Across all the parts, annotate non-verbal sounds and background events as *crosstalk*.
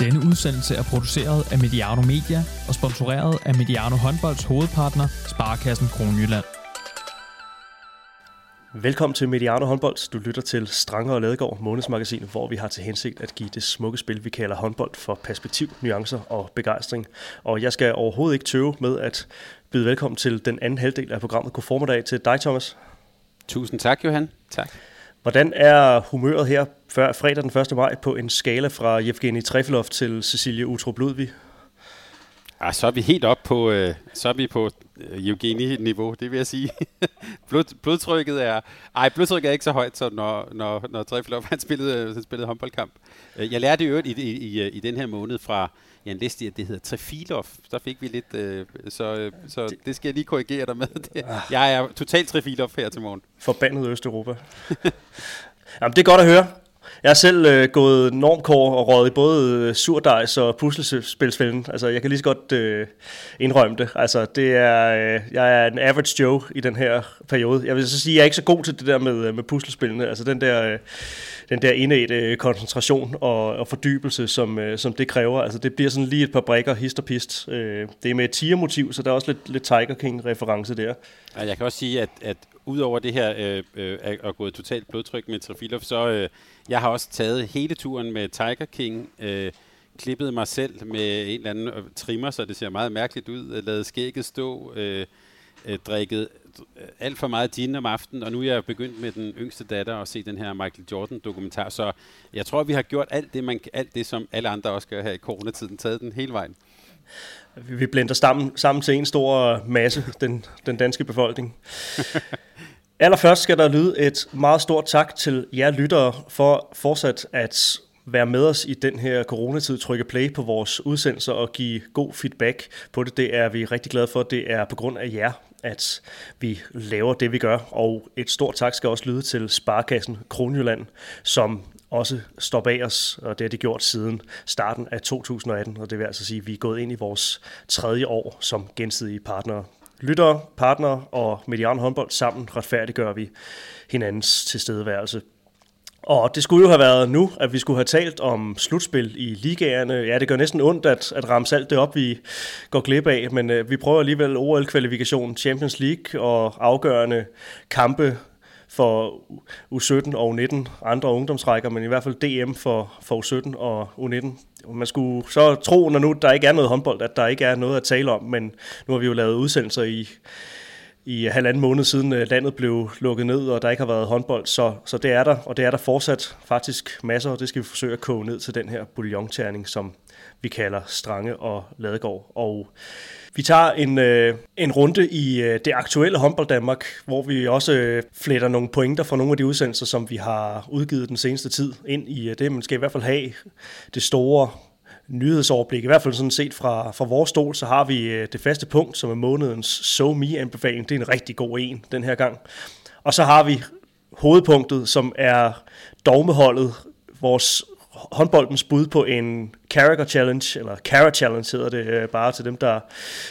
Denne udsendelse er produceret af Mediano Media og sponsoreret af Mediano Håndbolds hovedpartner, Sparkassen Kronjylland. Velkommen til Mediano Håndbold. Du lytter til Stranger og Ladegaard, månedsmagasin, hvor vi har til hensigt at give det smukke spil, vi kalder håndbold, for perspektiv, nuancer og begejstring. Og jeg skal overhovedet ikke tøve med at byde velkommen til den anden halvdel af programmet. God formiddag til dig, Thomas. Tusind tak, Johan. Tak. Hvordan er humøret her før fredag den 1. maj på en skala fra Jevgeni Trefilov til Cecilie Utrup Ludvig? Ah, så er vi helt op på, øh, så er vi på øh, Eugenie-niveau, det vil jeg sige. *laughs* Blod, blodtrykket er, ej, blodtrykket er ikke så højt, som når, når, når Trefilov han spillede, øh, han spillede håndboldkamp. Øh, jeg lærte jo i, i, i, øh, i den her måned fra Jan Lesti, at det hedder Trefilov. Så fik vi lidt, øh, så, øh, så det skal jeg lige korrigere dig med. Det, jeg er totalt Trefilov her til morgen. Forbandet Østeuropa. *laughs* Jamen, det er godt at høre. Jeg har selv øh, gået normkår og røget i både øh, surdejs og puslespilsfælden. Altså, jeg kan lige så godt øh, indrømme det. Altså, det er, øh, jeg er en average Joe i den her periode. Jeg vil så sige, at jeg er ikke så god til det der med, øh, med puslespillene. Altså, den der, øh, den der indædte øh, koncentration og, og fordybelse, som, øh, som det kræver. Altså, det bliver sådan lige et par brækker, hist og pist. Øh, det er med et tiger-motiv, så der er også lidt, lidt Tiger King-reference der. Jeg kan også sige, at, at udover det her øh, øh, at gå totalt blodtryk med Trafilov, så øh, jeg har også taget hele turen med Tiger King, øh, klippet mig selv med en eller anden øh, trimmer, så det ser meget mærkeligt ud, øh, lavet skægget stå, øh, øh, drikket alt for meget gin om aftenen, og nu er jeg begyndt med den yngste datter at se den her Michael Jordan-dokumentar, så jeg tror, vi har gjort alt det, man, alt det som alle andre også gør her i coronatiden, taget den hele vejen. Vi blender sammen, sammen til en stor masse, den, den danske befolkning. *laughs* Allerførst skal der lyde et meget stort tak til jer lyttere for fortsat at være med os i den her coronatid, trykke play på vores udsendelser og give god feedback på det. Det er vi rigtig glade for. Det er på grund af jer, at vi laver det, vi gør. Og et stort tak skal også lyde til Sparkassen Kronjylland, som også står bag os, og det har de gjort siden starten af 2018, og det vil altså sige, at vi er gået ind i vores tredje år som gensidige partnere. Lyttere, partnere og Median håndbold sammen retfærdiggør vi hinandens tilstedeværelse. Og det skulle jo have været nu, at vi skulle have talt om slutspil i ligaerne. Ja, det gør næsten ondt at, at ramse alt det op, vi går glip af, men øh, vi prøver alligevel OL-kvalifikation, Champions League og afgørende kampe for U17 og U19 andre ungdomsrækker, men i hvert fald DM for, for U17 og U19. Man skulle så tro, når nu der ikke er noget håndbold, at der ikke er noget at tale om, men nu har vi jo lavet udsendelser i, i halvanden måned siden øh, landet blev lukket ned, og der ikke har været håndbold, så, så det er der, og det er der fortsat faktisk masser, og det skal vi forsøge at koge ned til den her bouillonterning, som vi kalder Strange og Ladegård. Og vi tager en, øh, en runde i øh, det aktuelle håndbold Danmark, hvor vi også øh, fletter nogle pointer fra nogle af de udsendelser, som vi har udgivet den seneste tid ind i øh, det. Man skal i hvert fald have det store nyhedsoverblik. I hvert fald sådan set fra, fra vores stol, så har vi øh, det faste punkt, som er månedens So Me-anbefaling. Det er en rigtig god en den her gang. Og så har vi hovedpunktet, som er dogmeholdet, vores håndboldens bud på en Character Challenge, eller Cara Challenge hedder det øh, bare til dem, der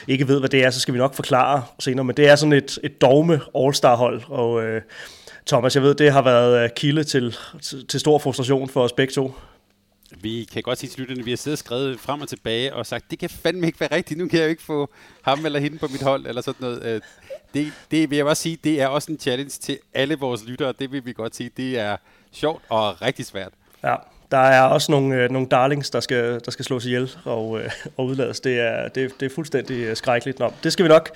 ikke ved, hvad det er, så skal vi nok forklare senere, men det er sådan et, et dogme All-Star hold, og øh, Thomas, jeg ved, det har været øh, kilde til, til, til stor frustration for os begge to. Vi kan godt sige til lytterne, at vi har siddet og skrevet frem og tilbage og sagt, det kan fandme ikke være rigtigt, nu kan jeg jo ikke få ham eller hende på mit hold, eller sådan noget. Øh, det, det vil jeg også sige, det er også en challenge til alle vores lyttere, det vil vi godt sige, det er sjovt og rigtig svært. Ja, der er også nogle, øh, nogle darlings, der skal, der skal slås ihjel og, øh, og udlades. Det er, det, det er fuldstændig øh, skrækkeligt. Nå, det skal vi nok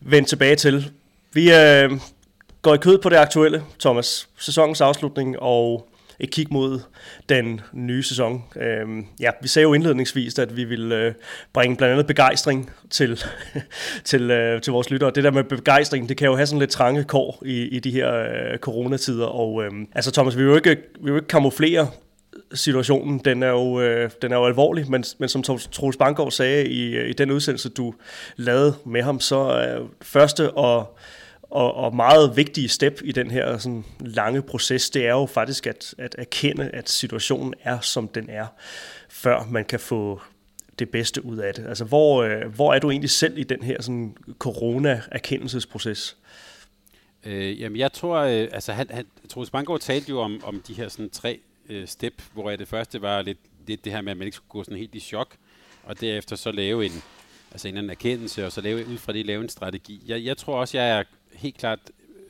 vende tilbage til. Vi øh, går i kød på det aktuelle, Thomas. Sæsonens afslutning og et kig mod den nye sæson. Øh, ja, vi sagde jo indledningsvis, at vi ville øh, bringe blandt andet begejstring til, *laughs* til, øh, til vores lyttere. Det der med begejstring, det kan jo have sådan lidt trange kår i, i de her øh, coronatider. Og øh, altså Thomas, vi vil jo ikke, vi vil jo ikke kamuflere situationen, den er jo, øh, den er jo alvorlig, men, men som Troels Bankov sagde i, øh, i den udsendelse, du lavede med ham, så er første og, og, og meget vigtige step i den her sådan, lange proces, det er jo faktisk at, at erkende, at situationen er, som den er, før man kan få det bedste ud af det. Altså, hvor, øh, hvor er du egentlig selv i den her sådan, corona-erkendelsesproces? Øh, jamen, jeg tror, øh, altså, han, han, Troels Banggaard talte jo om, om de her sådan, tre øh, step, hvor det første var lidt det, det her med, at man ikke skulle gå sådan helt i chok, og derefter så lave en, altså en anden erkendelse, og så lave, ud fra det lave en strategi. Jeg, jeg tror også, jeg er helt klart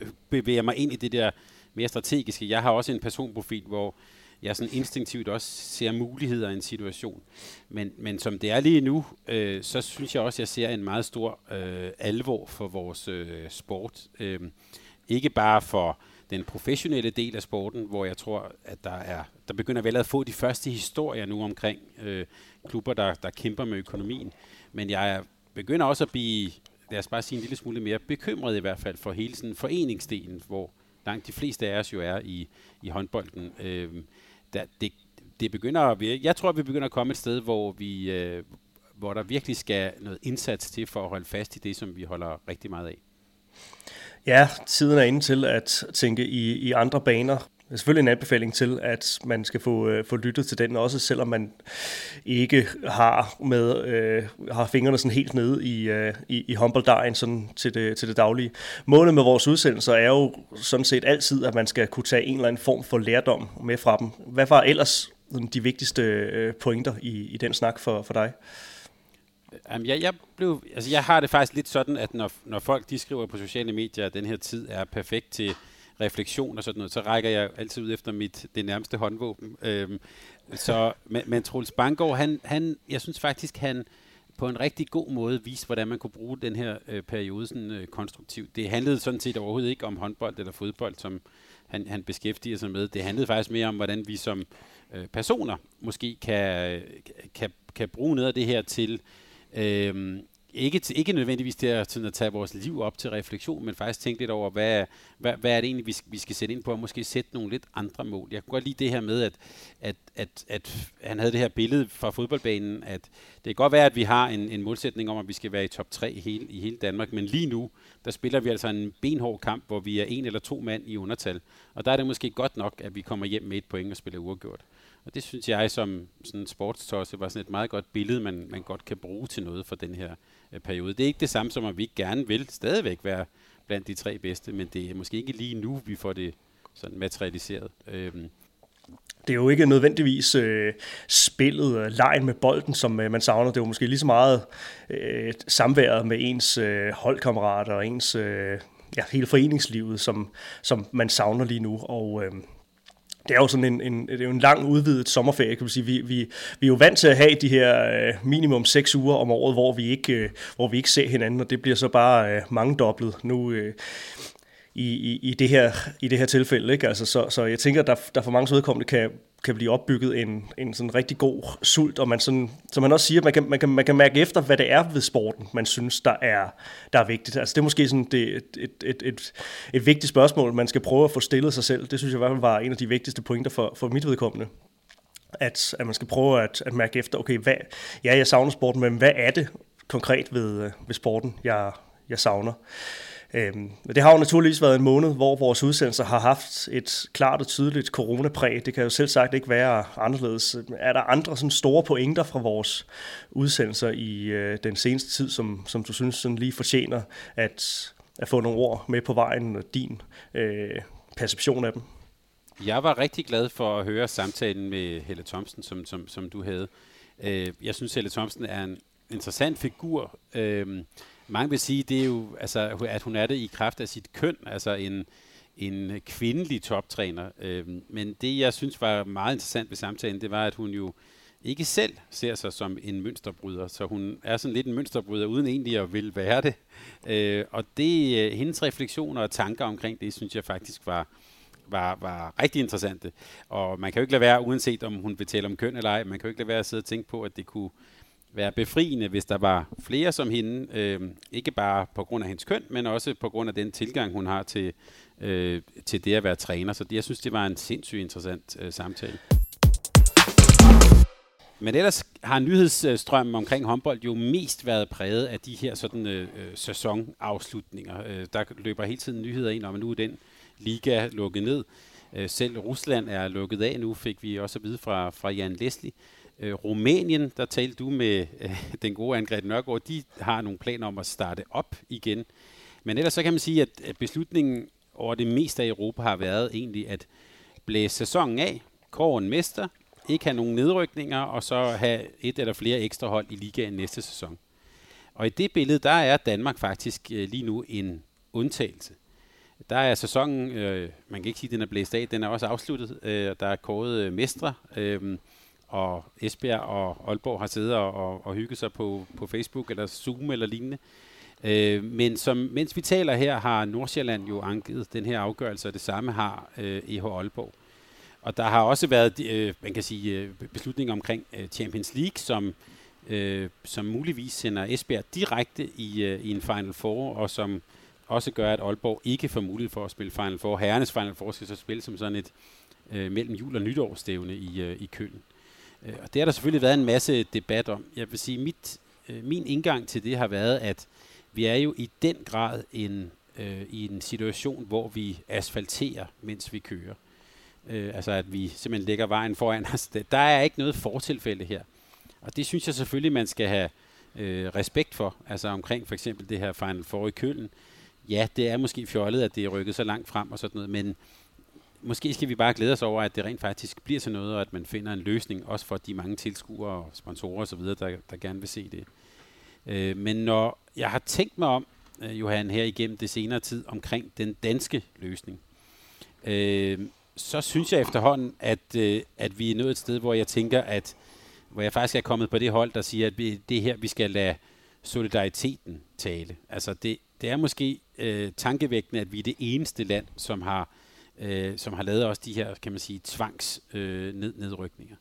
øh, bevæger mig ind i det der mere strategiske. Jeg har også en personprofil, hvor jeg sådan instinktivt også ser muligheder i en situation. Men, men som det er lige nu, øh, så synes jeg også, at jeg ser en meget stor øh, alvor for vores øh, sport. Øh, ikke bare for den professionelle del af sporten, hvor jeg tror, at der er der begynder vel at få de første historier nu omkring øh, klubber, der, der kæmper med økonomien. Men jeg begynder også at blive, lad os bare sige en lille smule mere bekymret i hvert fald for hele sådan foreningsdelen, hvor langt de fleste af os jo er i, i håndbolden. Øh, der, det, det begynder at virke. Jeg tror, vi begynder at komme et sted, hvor vi, øh, hvor der virkelig skal noget indsats til for at holde fast i det, som vi holder rigtig meget af. Ja, tiden er inde til at tænke i, i andre baner. Det er selvfølgelig en anbefaling til, at man skal få, øh, få lyttet til den, også selvom man ikke har med øh, har fingrene sådan helt nede i, øh, i, i håndbolddejen sådan til, det, til det daglige. Målet med vores udsendelser er jo sådan set altid, at man skal kunne tage en eller anden form for lærdom med fra dem. Hvad var ellers de vigtigste øh, pointer i, i den snak for, for dig? Jamen, jeg, jeg, blev, altså, jeg har det faktisk lidt sådan, at når, når folk de skriver på sociale medier, at den her tid er perfekt til refleksion og sådan noget, så rækker jeg altid ud efter mit det nærmeste håndvåben. Øhm, så, men, men Troels Bangor, han, han, jeg synes faktisk, han på en rigtig god måde viste, hvordan man kunne bruge den her øh, periode sådan, øh, konstruktivt. Det handlede sådan set overhovedet ikke om håndbold eller fodbold, som han, han beskæftiger sig med. Det handlede faktisk mere om, hvordan vi som øh, personer måske kan, kan, kan bruge noget af det her til øh, ikke, ikke nødvendigvis til at, til at tage vores liv op til refleksion, men faktisk tænke lidt over, hvad, hvad, hvad er det egentlig, vi skal, vi skal sætte ind på, og måske sætte nogle lidt andre mål. Jeg kunne godt lide det her med, at, at, at, at han havde det her billede fra fodboldbanen, at det kan godt være, at vi har en, en målsætning om, at vi skal være i top 3 i hele, i hele Danmark, men lige nu, der spiller vi altså en benhård kamp, hvor vi er en eller to mand i undertal, og der er det måske godt nok, at vi kommer hjem med et point og spiller uafgjort. Og det synes jeg som sådan sportstosse var sådan et meget godt billede, man, man godt kan bruge til noget for den her øh, periode. Det er ikke det samme som, at vi gerne vil stadigvæk være blandt de tre bedste, men det er måske ikke lige nu, vi får det sådan materialiseret. Øhm. Det er jo ikke nødvendigvis øh, spillet, øh, og lejen med bolden, som øh, man savner. Det er jo måske lige så meget øh, samværet med ens øh, holdkammerater og ens øh, ja, hele foreningslivet, som, som man savner lige nu. Og øh, det er jo sådan en, en, det er jo en lang udvidet sommerferie, kan man sige. Vi, vi, vi er jo vant til at have de her øh, minimum seks uger om året, hvor vi ikke, øh, hvor vi ikke ser hinanden, og det bliver så bare øh, mange dobblet nu øh, i, i, i, det her, i det her tilfælde. Ikke? Altså, så, så jeg tænker, at der, der for mange vedkommende kan, kan blive opbygget en, en sådan rigtig god sult, og man sådan, som man også siger, man kan, man, kan, man kan mærke efter, hvad det er ved sporten, man synes, der er, der er vigtigt. Altså det er måske sådan det, et, et, et, et, et vigtigt spørgsmål, man skal prøve at få stillet sig selv. Det synes jeg i hvert fald var en af de vigtigste pointer for, for mit vedkommende. At, at man skal prøve at, at mærke efter, okay, hvad, ja, jeg savner sporten, men hvad er det konkret ved, øh, ved sporten, jeg, jeg savner? Øhm, det har jo naturligvis været en måned, hvor vores udsendelser har haft et klart og tydeligt coronapræg. Det kan jo selv sagt ikke være anderledes. Er der andre sådan store pointer fra vores udsendelser i øh, den seneste tid, som, som du synes sådan lige fortjener at, at få nogle ord med på vejen, og din øh, perception af dem? Jeg var rigtig glad for at høre samtalen med Helle Thomsen, som, som, som du havde. Øh, jeg synes, Helle Thomsen er en interessant figur. Øh, mange vil sige, det er jo, altså, at hun er det i kraft af sit køn, altså en, en kvindelig toptræner. Øh, men det, jeg synes var meget interessant ved samtalen, det var, at hun jo ikke selv ser sig som en mønsterbryder, så hun er sådan lidt en mønsterbryder, uden egentlig at vil være det. Øh, og det, øh, hendes refleksioner og tanker omkring det, synes jeg faktisk var, var, var rigtig interessante. Og man kan jo ikke lade være, uanset om hun vil tale om køn eller ej, man kan jo ikke lade være at sidde og tænke på, at det kunne være befriende, hvis der var flere som hende, øh, ikke bare på grund af hendes køn, men også på grund af den tilgang, hun har til, øh, til det at være træner. Så det, jeg synes, det var en sindssygt interessant øh, samtale. Men ellers har nyhedsstrømmen omkring håndbold jo mest været præget af de her sådan øh, øh sæsonafslutninger. Øh, der løber hele tiden nyheder ind om, at nu er den liga lukket ned. Øh, selv Rusland er lukket af nu, fik vi også at vide fra, fra Jan Leslie. Øh, Rumænien, der talte du med øh, den gode Angret Nørgaard, de har nogle planer om at starte op igen. Men ellers så kan man sige, at beslutningen over det meste af Europa har været egentlig at blæse sæsonen af, kåre en mester, ikke have nogen nedrykninger, og så have et eller flere ekstra hold i ligaen næste sæson. Og i det billede, der er Danmark faktisk øh, lige nu en undtagelse. Der er sæsonen, øh, man kan ikke sige, at den er blæst af, den er også afsluttet. Øh, der er kåret øh, mestre, øh, og Esbjerg og Aalborg har siddet og, og, og hygget sig på, på Facebook eller Zoom eller lignende. Øh, men som, mens vi taler her, har Nordsjælland jo anket den her afgørelse, og det samme har øh, EH Aalborg. Og der har også været, øh, man kan sige, øh, beslutninger omkring øh, Champions League, som, øh, som muligvis sender Esbjerg direkte i, øh, i en Final Four, og som også gør, at Aalborg ikke får mulighed for at spille Final Four. Herrenes Final Four skal så spille som sådan et øh, mellem jul og nytårsstævne i, øh, i Køln. Øh, og det har der selvfølgelig været en masse debat om. Jeg vil sige, mit, øh, min indgang til det har været, at vi er jo i den grad en, øh, i en situation, hvor vi asfalterer, mens vi kører. Øh, altså at vi simpelthen lægger vejen foran os. Der er ikke noget fortilfælde her. Og det synes jeg selvfølgelig, man skal have øh, respekt for. Altså omkring for eksempel det her Final Four i Køln. Ja, det er måske fjollet, at det er rykket så langt frem og sådan noget, men måske skal vi bare glæde os over, at det rent faktisk bliver til noget, og at man finder en løsning, også for de mange tilskuere og sponsorer osv., der, der gerne vil se det. Øh, men når jeg har tænkt mig om, øh, Johan, her igennem det senere tid, omkring den danske løsning, øh, så synes jeg efterhånden, at, øh, at vi er nået et sted, hvor jeg tænker, at hvor jeg faktisk er kommet på det hold, der siger, at vi, det er her, vi skal lade solidariteten tale. Altså det, det er måske øh, tankevækkende, at vi er det eneste land, som har, øh, som har lavet også de her, kan man sige, tvangs øh, ned, nedrykninger.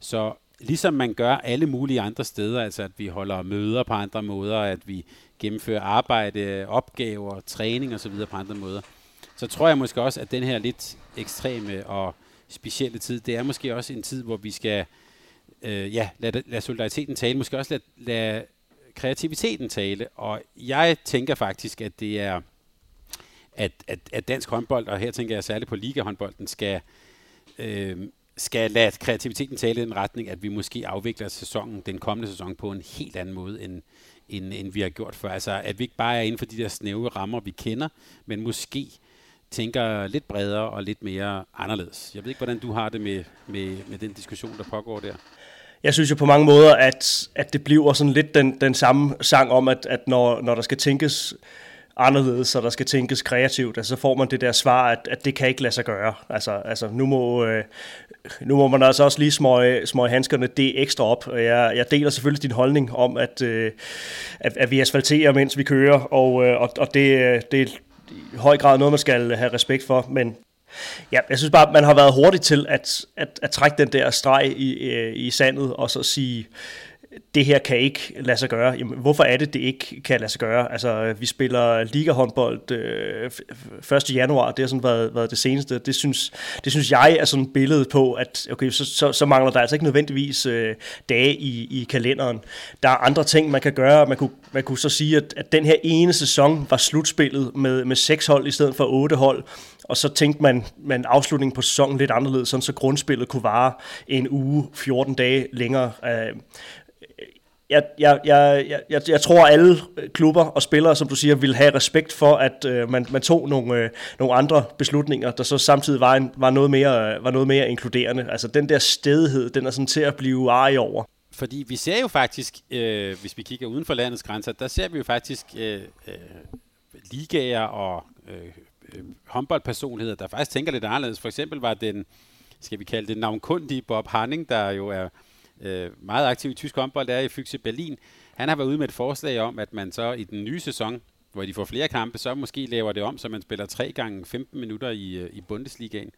Så ligesom man gør alle mulige andre steder, altså at vi holder møder på andre måder, at vi gennemfører arbejde, opgaver, træning osv. på andre måder, så tror jeg måske også, at den her lidt ekstreme og specielle tid, det er måske også en tid, hvor vi skal øh, ja, lade, lade solidariteten tale, måske også lade, lade kreativiteten tale, og jeg tænker faktisk, at det er, at, at, at dansk håndbold, og her tænker jeg særligt på ligahåndbolden, skal, øh, skal lade kreativiteten tale i den retning, at vi måske afvikler sæsonen, den kommende sæson, på en helt anden måde, end, end, end vi har gjort før. Altså, at vi ikke bare er inden for de der snæve rammer, vi kender, men måske tænker lidt bredere og lidt mere anderledes. Jeg ved ikke, hvordan du har det med, med, med den diskussion, der pågår der. Jeg synes jo på mange måder, at, at det bliver sådan lidt den, den samme sang om, at, at når, når der skal tænkes anderledes, så der skal tænkes kreativt, altså, så får man det der svar, at, at det kan ikke lade sig gøre. Altså, altså nu, må, øh, nu må man altså også lige smøge, smøge handskerne det ekstra op. Jeg, jeg deler selvfølgelig din holdning om, at, øh, at, at vi asfalterer, mens vi kører, og, øh, og, og det, øh, det er i høj grad noget, man skal have respekt for, men Ja, jeg synes bare, man har været hurtig til at, at, at trække den der streg i, øh, i sandet, og så sige, det her kan ikke lade sig gøre. Jamen, hvorfor er det, det ikke kan lade sig gøre? Altså, vi spiller ligahåndbold øh, 1. januar, det har sådan været, været det seneste. Det synes, det synes jeg er sådan et billede på, at okay, så, så, så mangler der altså ikke nødvendigvis øh, dage i, i kalenderen. Der er andre ting, man kan gøre. Man kunne, man kunne så sige, at, at den her ene sæson var slutspillet med, med seks hold i stedet for otte hold og så tænkte man, man afslutningen på sæsonen lidt anderledes, sådan så grundspillet kunne vare en uge, 14 dage længere. Øh, jeg, jeg, jeg, jeg, jeg tror, alle klubber og spillere, som du siger, vil have respekt for, at øh, man, man tog nogle, øh, nogle andre beslutninger, der så samtidig var, en, var, noget mere, øh, var noget mere inkluderende. Altså den der stedighed, den er sådan til at blive arg over. Fordi vi ser jo faktisk, øh, hvis vi kigger uden for landets grænser, der ser vi jo faktisk øh, øh, ligager og øh, øh, håndboldpersonligheder, der faktisk tænker lidt anderledes. For eksempel var den, skal vi kalde det, navnkundige Bob Hanning, der jo er øh, meget aktiv i tysk håndbold, der er i Fyxe Berlin. Han har været ude med et forslag om, at man så i den nye sæson, hvor de får flere kampe, så måske laver det om, så man spiller 3 gange 15 minutter i, øh, i Bundesligaen.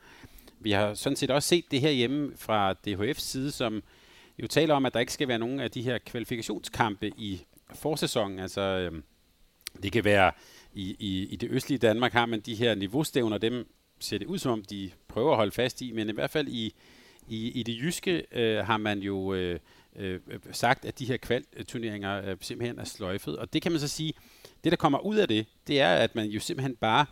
Vi har sådan set også set det her hjemme fra DHF's side, som jo taler om, at der ikke skal være nogen af de her kvalifikationskampe i forsæsonen. Altså, øh, det kan være i, i, i det østlige Danmark har man de her niveaustævner, dem ser det ud som om, de prøver at holde fast i, men i hvert fald i, i, i det jyske øh, har man jo øh, øh, sagt, at de her kvalturneringer øh, simpelthen er sløjfet. Og det kan man så sige, det der kommer ud af det, det er, at man jo simpelthen bare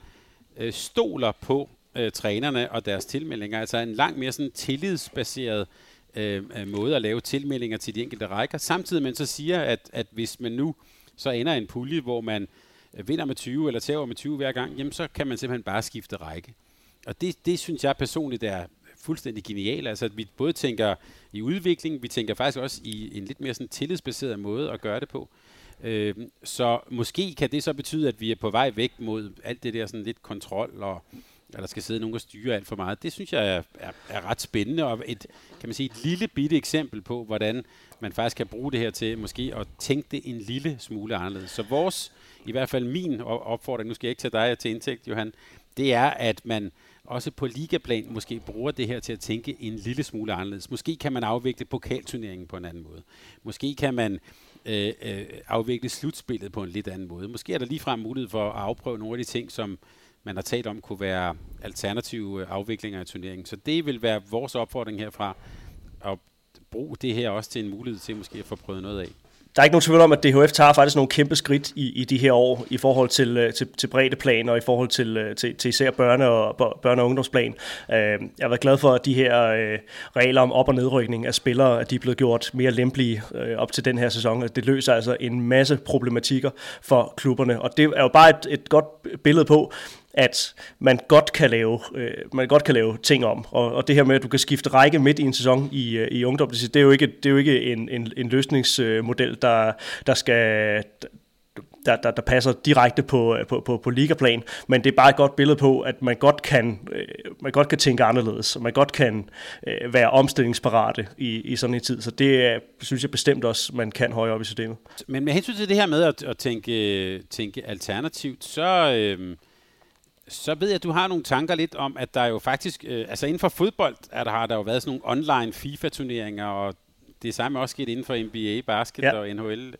øh, stoler på øh, trænerne og deres tilmeldinger. Altså en langt mere sådan tillidsbaseret øh, øh måde at lave tilmeldinger til de enkelte rækker. Samtidig man så siger, at, at hvis man nu så ender en pulje, hvor man øh, vinder med 20 eller tager med 20 hver gang, jamen så kan man simpelthen bare skifte række. Og det, det synes jeg personligt er fuldstændig genial. Altså, at vi både tænker i udvikling, vi tænker faktisk også i en lidt mere sådan tillidsbaseret måde at gøre det på. Øh, så måske kan det så betyde, at vi er på vej væk mod alt det der sådan lidt kontrol og at der skal sidde nogen og styre alt for meget. Det synes jeg er, er, er ret spændende, og et, kan man sige, et lille bitte eksempel på, hvordan man faktisk kan bruge det her til måske at tænke det en lille smule anderledes. Så vores, i hvert fald min opfordring, nu skal jeg ikke tage dig til indtægt, Johan, det er, at man også på ligaplan måske bruger det her til at tænke en lille smule anderledes. Måske kan man afvikle pokalturneringen på en anden måde. Måske kan man øh, øh, afvikle slutspillet på en lidt anden måde. Måske er der ligefrem mulighed for at afprøve nogle af de ting, som man har talt om kunne være alternative øh, afviklinger af turneringen. Så det vil være vores opfordring herfra, at bruge det her også til en mulighed til måske at få prøvet noget af der er ikke nogen tvivl om, at DHF tager faktisk nogle kæmpe skridt i, i de her år i forhold til, øh, til, til plan og i forhold til, øh, til, til især børne- og, børne- og ungdomsplan. Øh, jeg har været glad for, at de her øh, regler om op- og nedrykning af spillere, at de er blevet gjort mere lempelige op til den her sæson. Altså, det løser altså en masse problematikker for klubberne, og det er jo bare et, et godt billede på, at man godt kan lave, øh, man godt kan lave ting om. Og, og det her med, at du kan skifte række midt i en sæson i, øh, i ungdom, det er jo ikke, det er jo ikke en, en, en løsningsmodel, der, der skal der, der, der passer direkte på, øh, på, på, på ligaplan, men det er bare et godt billede på, at man godt kan, øh, man godt kan tænke anderledes, og man godt kan øh, være omstillingsparate i, i sådan en tid. Så det er, synes jeg bestemt også, man kan højere op i systemet. Men med hensyn til det her med at, at tænke, øh, tænke alternativt, så... Øh så ved jeg, at du har nogle tanker lidt om, at der jo faktisk, øh, altså inden for fodbold, er der, har der jo været sådan nogle online FIFA-turneringer, og det samme også sket inden for NBA, basket ja. og NHL.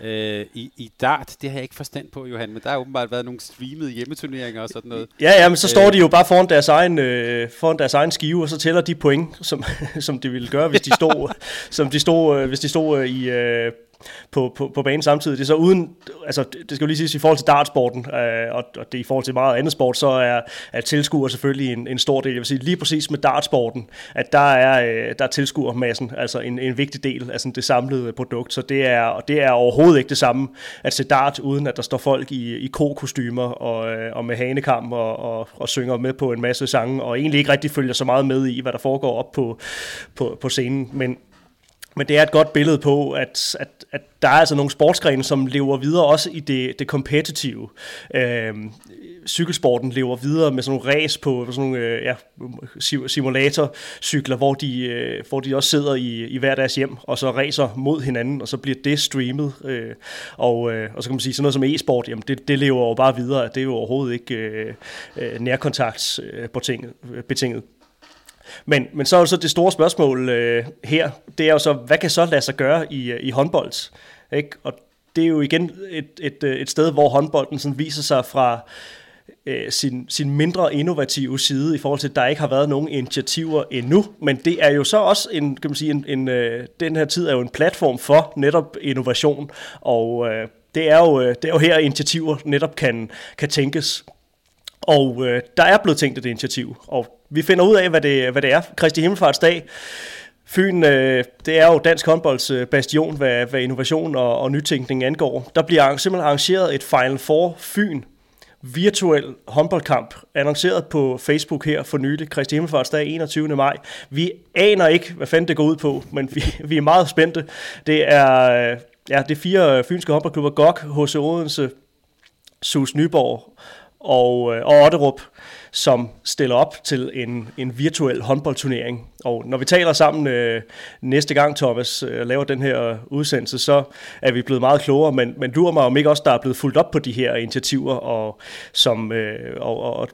Øh, i, I dart, det har jeg ikke forstand på, Johan, men der har åbenbart været nogle streamede hjemmeturneringer og sådan noget. Ja, ja, men så står øh, de jo bare foran deres egen, øh, foran deres egen skive, og så tæller de point, som, *laughs* som de ville gøre, hvis de stod, *laughs* som de stod, øh, hvis de stod øh, i, øh, på, på, på banen samtidig. Det er så uden, altså det skal jo lige siges i forhold til dartsporten, øh, og, og det i forhold til meget andet sport, så er, er tilskuer selvfølgelig en, en stor del. Jeg vil sige lige præcis med dartsporten, at der er, øh, der er tilskuermassen, altså en, en vigtig del af sådan det samlede produkt. Så det er, og det er overhovedet ikke det samme at se dart, uden at der står folk i, i ko-kostymer og, øh, og med hanekam og, og, og synger med på en masse sange, og egentlig ikke rigtig følger så meget med i, hvad der foregår op på, på, på scenen. Men, men det er et godt billede på, at, at, at der er altså nogle sportsgrene, som lever videre også i det, det competitive. Øhm, cykelsporten lever videre med sådan nogle ræs på sådan nogle øh, ja, simulatorcykler, hvor de, øh, hvor de også sidder i, i hver deres hjem, og så racer mod hinanden, og så bliver det streamet. Øh, og, øh, og så kan man sige, sådan noget som e-sport, jamen det, det lever jo bare videre. Det er jo overhovedet ikke øh, øh øh, betinget. Men, men så er så det store spørgsmål øh, her, det er jo så, hvad kan så lade sig gøre i, øh, i håndbold? Ikke? Og det er jo igen et, et, øh, et sted, hvor håndbolden sådan viser sig fra øh, sin, sin mindre innovative side i forhold til, at der ikke har været nogen initiativer endnu. Men det er jo så også en, kan man sige, en, en, øh, den her tid er jo en platform for netop innovation, og øh, det, er jo, øh, det er jo her, initiativer netop kan, kan tænkes. Og øh, der er blevet tænkt et initiativ, og vi finder ud af, hvad det, hvad det er. Kristi Himmelfartsdag, Fyn, øh, det er jo dansk håndbolds øh, bastion, hvad, hvad innovation og, og nytænkning angår. Der bliver simpelthen arrangeret et Final Four Fyn virtuel håndboldkamp, annonceret på Facebook her for nylig, Kristi Himmelfartsdag 21. maj. Vi aner ikke, hvad fanden det går ud på, men vi, vi er meget spændte. Det er, øh, ja, det er fire øh, fynske håndboldklubber, GOG, HC Odense, Sus Nyborg og, og Otterup, som stiller op til en, en virtuel håndboldturnering. Og når vi taler sammen øh, næste gang, Thomas, øh, laver den her udsendelse, så er vi blevet meget klogere, men, men du og mig om ikke også, der er blevet fuldt op på de her initiativer, og, som, øh, og, og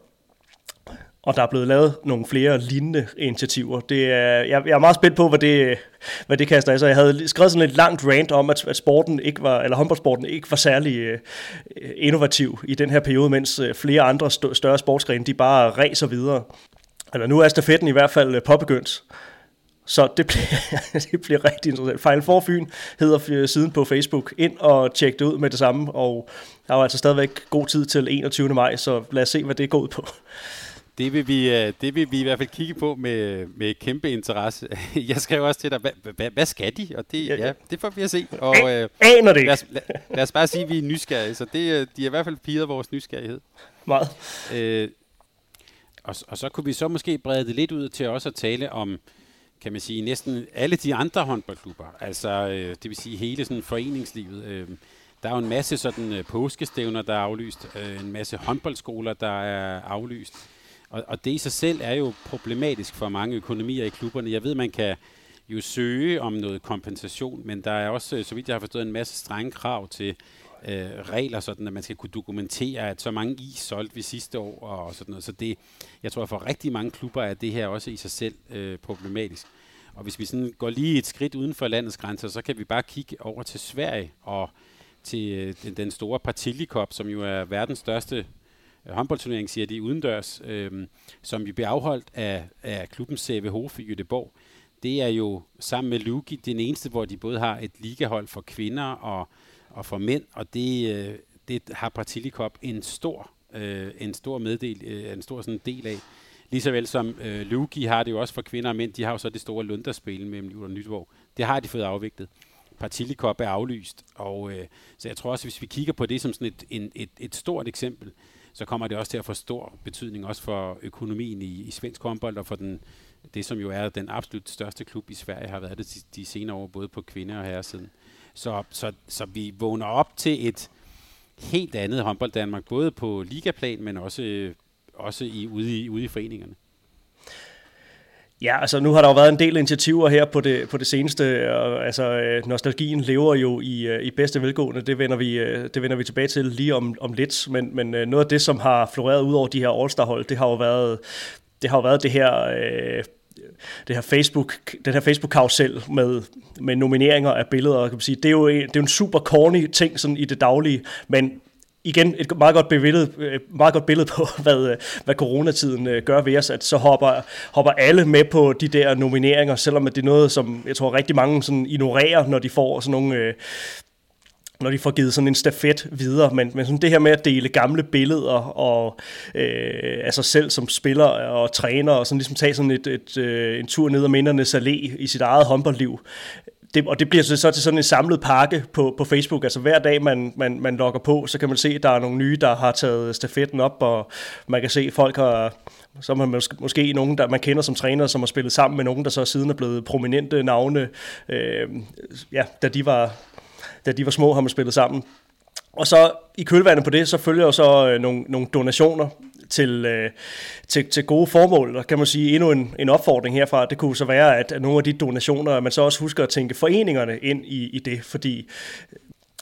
og der er blevet lavet nogle flere lignende initiativer. Det er, jeg, jeg er meget spændt på, hvad det, hvad det kaster af sig. Jeg havde skrevet sådan et langt rant om, at, at sporten ikke var, eller håndboldsporten ikke var særlig øh, innovativ i den her periode, mens øh, flere andre st- større sportsgrene, de bare ræser videre. Eller nu er stafetten i hvert fald øh, påbegyndt. Så det bliver, *laughs* det bliver rigtig interessant. Final Four Fyn hedder øh, siden på Facebook. Ind og tjek det ud med det samme, og der er altså stadigvæk god tid til 21. maj, så lad os se, hvad det går ud på. Det vil, vi, øh, det vil vi i hvert fald kigge på med, med kæmpe interesse. *laughs* Jeg skrev også til dig, hvad, hvad, hvad skal de? Og det, ja, det får vi at se. Og, øh, Aner det lad os, lad, lad os bare sige, at vi er nysgerrige. Så det, øh, de er i hvert fald piget vores nysgerrighed. Meget. Øh, og, og så kunne vi så måske brede det lidt ud til også at tale om, kan man sige, næsten alle de andre håndboldklubber. Altså, øh, det vil sige hele sådan foreningslivet. Øh, der er jo en masse sådan øh, påskestævner, der er aflyst, øh, en masse håndboldskoler, der er aflyst. Og, og det i sig selv er jo problematisk for mange økonomier i klubberne. Jeg ved, man kan jo søge om noget kompensation, men der er også, så vidt jeg har forstået, en masse strenge krav til øh, regler, sådan at man skal kunne dokumentere, at så mange is solgte vi sidste år og sådan noget. Så det, jeg tror, for rigtig mange klubber er det her også i sig selv øh, problematisk. Og hvis vi sådan går lige et skridt uden for landets grænser, så kan vi bare kigge over til Sverige og til øh, den, den store Partille som jo er verdens største Øh, håndboldturnering, siger de, udendørs, øh, som vi bliver afholdt af, af klubben CVH i Göteborg. Det er jo sammen med Lugi den eneste, hvor de både har et ligahold for kvinder og, og for mænd, og det, øh, det har Partilikop en stor, øh, en stor meddel, øh, en stor sådan del af. Ligesåvel som øh, Lugi har det jo også for kvinder og mænd, de har jo så det store lunderspil mellem Liv og Nytvorg. Det har de fået afviklet. Partilikop er aflyst, og øh, så jeg tror også, hvis vi kigger på det som sådan et, en, et, et stort eksempel, så kommer det også til at få stor betydning også for økonomien i, i svensk håndbold og for den, det, som jo er den absolut største klub i Sverige, har været det de, de senere år, både på kvinde- og herresiden. Så, så, så vi vågner op til et helt andet håndbold Danmark, både på ligaplan, men også, også i, ude, i, ude i foreningerne. Ja, altså nu har der jo været en del initiativer her på det, på det seneste, og altså øh, nostalgien lever jo i, øh, i bedste velgående, det vender vi, øh, det vender vi tilbage til lige om, om lidt, men, men noget af det, som har floreret ud over de her All-Star-hold, det har jo været det, har jo været det her... Øh, det her Facebook, den her Facebook-karusel med, med nomineringer af billeder, kan man sige. Det er jo en, det er jo en super corny ting sådan i det daglige, men igen et meget godt billede, øh, meget godt billede på, *laughs* hvad, øh, hvad coronatiden øh, gør ved os, at så hopper, hopper alle med på de der nomineringer, selvom det er noget, som jeg tror rigtig mange sådan ignorerer, når de får sådan nogle, øh, når de får givet sådan en stafet videre, men, men sådan det her med at dele gamle billeder og øh, altså selv som spiller og træner og sådan ligesom tage sådan et, et, øh, en tur ned ad mindernes allé i sit eget håndboldliv, det, og det bliver så til sådan en samlet pakke på, på Facebook. Altså hver dag, man, man, man logger på, så kan man se, at der er nogle nye, der har taget stafetten op, og man kan se, at folk har, så er man måske, måske nogen, der man kender som træner, som har spillet sammen med nogen, der så siden er blevet prominente navne, øh, ja, da de var da de var små, har man spillet sammen. Og så i kølvandet på det, så følger jo så øh, nogle, nogle donationer til, øh, til, til gode formål. Og kan man sige endnu en, en opfordring herfra, det kunne så være, at, at nogle af de donationer, man så også husker at tænke foreningerne ind i, i det, fordi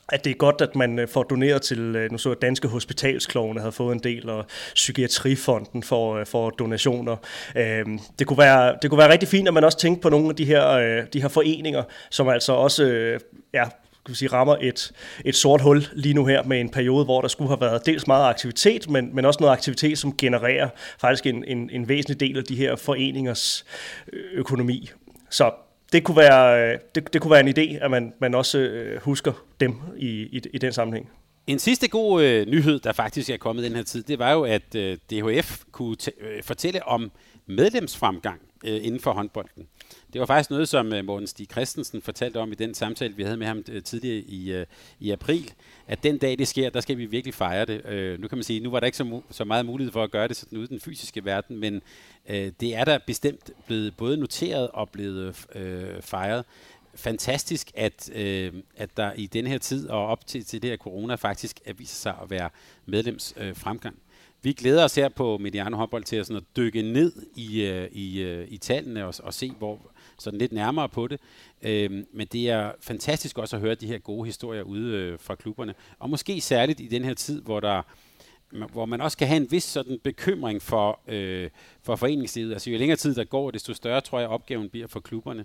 at det er godt, at man øh, får doneret til, øh, nu så Danske Hospitalsklovene havde fået en del, og Psykiatrifonden for, øh, for donationer. Øhm, det kunne, være, det kunne være rigtig fint, at man også tænkte på nogle af de her, de her foreninger, som altså også ja, kan sige, rammer et, et sort hul lige nu her med en periode, hvor der skulle have været dels meget aktivitet, men, men også noget aktivitet, som genererer faktisk en, en, en væsentlig del af de her foreningers øh, økonomi. Så det kunne være, øh, det, det kunne være en idé, at man, man også øh, husker dem i, i, i den sammenhæng. En sidste god øh, nyhed, der faktisk er kommet den her tid, det var jo, at øh, DHF kunne øh, fortælle om medlemsfremgang øh, inden for håndbolden. Det var faktisk noget, som øh, Morten Stig Christensen fortalte om i den samtale, vi havde med ham øh, tidligere i, øh, i april, at den dag det sker, der skal vi virkelig fejre det. Øh, nu kan man sige, nu var der ikke så, så meget mulighed for at gøre det sådan ude i den fysiske verden, men øh, det er der bestemt blevet både noteret og blevet øh, fejret fantastisk, at, øh, at der i den her tid og op til, til det her corona faktisk er viser sig at være medlemsfremgang. Øh, fremgang. Vi glæder os her på Mediano Håndbold til at, sådan at dykke ned i, øh, i, øh, i tallene og, og se hvor, sådan lidt nærmere på det. Øhm, men det er fantastisk også at høre de her gode historier ude øh, fra klubberne. Og måske særligt i den her tid, hvor der hvor man også kan have en vis sådan bekymring for, øh, for foreningslivet. Altså jo længere tid der går, desto større tror jeg opgaven bliver for klubberne.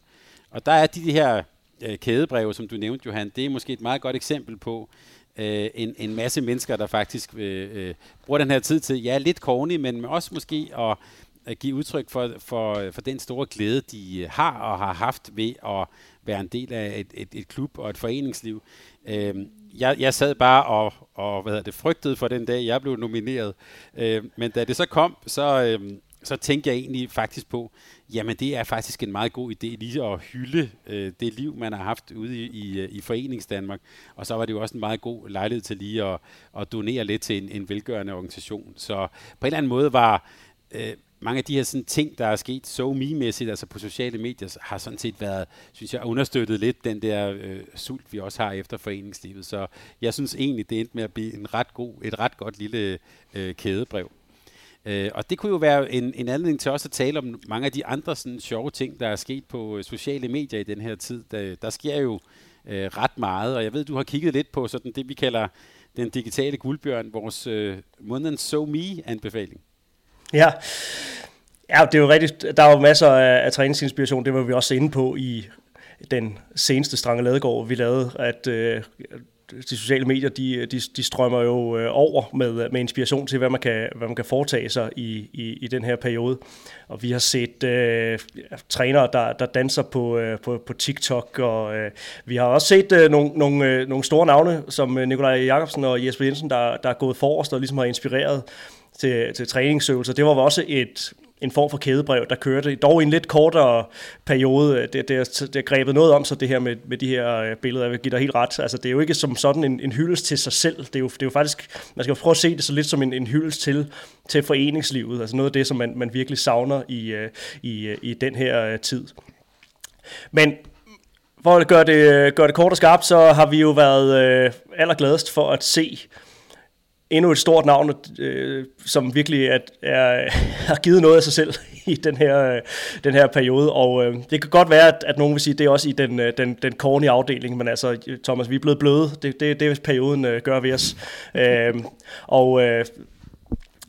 Og der er de, de her øh, kædebreve, som du nævnte, Johan, det er måske et meget godt eksempel på, øh, en, en masse mennesker, der faktisk øh, øh, bruger den her tid til, ja, lidt corny, men også måske at, at give udtryk for, for, for den store glæde, de øh, har og har haft ved at være en del af et, et, et klub og et foreningsliv. Øh, jeg, jeg sad bare og, og hvad hedder det, frygtede for den dag, jeg blev nomineret. Øh, men da det så kom, så, øh, så tænkte jeg egentlig faktisk på, jamen det er faktisk en meget god idé lige at hylde øh, det liv, man har haft ude i, i, øh, i Foreningsdanmark. Og så var det jo også en meget god lejlighed til lige at, at donere lidt til en, en velgørende organisation. Så på en eller anden måde var, øh, mange af de her sådan, ting, der er sket so me-mæssigt, altså på sociale medier, har sådan set været, synes jeg, understøttet lidt den der øh, sult, vi også har efter foreningslivet. Så jeg synes egentlig, det endte med at blive en ret god, et ret godt lille øh, kædebrev. Øh, og det kunne jo være en, en anledning til også at tale om mange af de andre sådan, sjove ting, der er sket på øh, sociale medier i den her tid. Der, der sker jo øh, ret meget, og jeg ved, du har kigget lidt på sådan det, vi kalder den digitale guldbjørn, vores øh, månedens So Me-anbefaling. Ja. ja, det er jo rigtigt. Der er jo masser af, af træningsinspiration, det var vi også inde på i den seneste Strange Ladegård, vi lavede, at øh, de sociale medier, de, de, de strømmer jo øh, over med, øh, med inspiration til, hvad man kan, hvad man kan foretage sig i, i, i den her periode. Og vi har set øh, trænere, der, der danser på, øh, på, på TikTok, og øh, vi har også set øh, nogle, nogle, øh, nogle store navne, som øh, Nikolaj Jakobsen og Jesper Jensen, der, der er gået forrest og ligesom har inspireret til, til træningsøvelser. Det var også et, en form for kædebrev, der kørte dog i en lidt kortere periode. Øh, det, det, det er grebet noget om så det her med, med de her øh, billeder. Jeg vil give dig helt ret. Altså, det er jo ikke som sådan en, en hyldest til sig selv. Det er, jo, det er jo faktisk, man skal jo prøve at se det så lidt som en, en hyldest til, til foreningslivet. Altså noget af det, som man, man virkelig savner i, øh, i, i den her tid. Men for at gøre det, gøre det kort og skarpt, så har vi jo været øh, allergladest for at se endnu et stort navn, øh, som virkelig er, er, *laughs* har givet noget af sig selv i den her, øh, den her periode. Og øh, det kan godt være, at, at nogen vil sige, at det er også i den, øh, den, den corny afdeling, men altså, Thomas, vi er blevet bløde. Det, det, det perioden øh, gør ved os. Øh, og øh,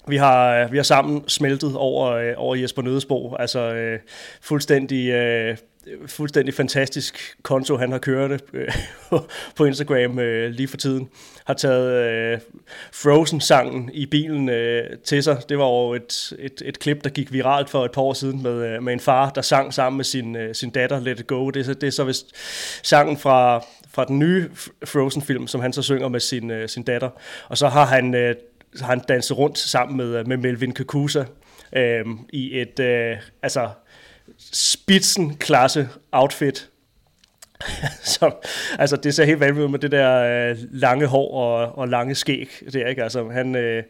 vi har, vi har sammen smeltet over, øh, over Jesper Nødesbo. Altså øh, fuldstændig... Øh, fuldstændig fantastisk konto, han har kørende øh, *laughs* på Instagram øh, lige for tiden. Har taget øh, Frozen-sangen i bilen øh, til sig. Det var jo et, et, et klip, der gik viralt for et par år siden med, øh, med en far, der sang sammen med sin, øh, sin datter Let It Go. Det, det er så vist sangen fra, fra den nye Frozen-film, som han så synger med sin, øh, sin datter. Og så har han, øh, har han danset rundt sammen med, øh, med Melvin Kakusa øh, i et... Øh, altså spitsen-klasse outfit. *laughs* Så, altså, det ser helt vanvittigt ud med det der øh, lange hår og, og lange skæg. Det er, ikke? Altså, han, øh,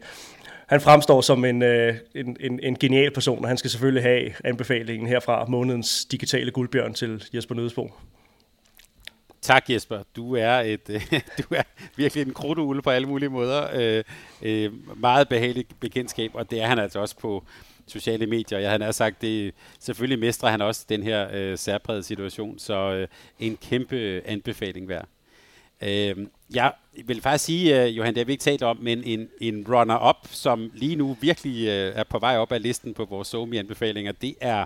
han fremstår som en, øh, en, en, en genial person, og han skal selvfølgelig have anbefalingen herfra, månedens digitale guldbjørn til Jesper Nødesbo. Tak Jesper. Du er et øh, *laughs* du er virkelig en krudtugle på alle mulige måder. Øh, øh, meget behageligt bekendtskab, og det er han altså også på, sociale medier. Jeg havde sagt, det selvfølgelig mestrer han også den her øh, særpræget situation, så øh, en kæmpe øh, anbefaling værd. Øh, jeg vil faktisk sige, øh, Johan, det har vi ikke talt om, men en, en runner-up, som lige nu virkelig øh, er på vej op ad listen på vores SoMe-anbefalinger, det er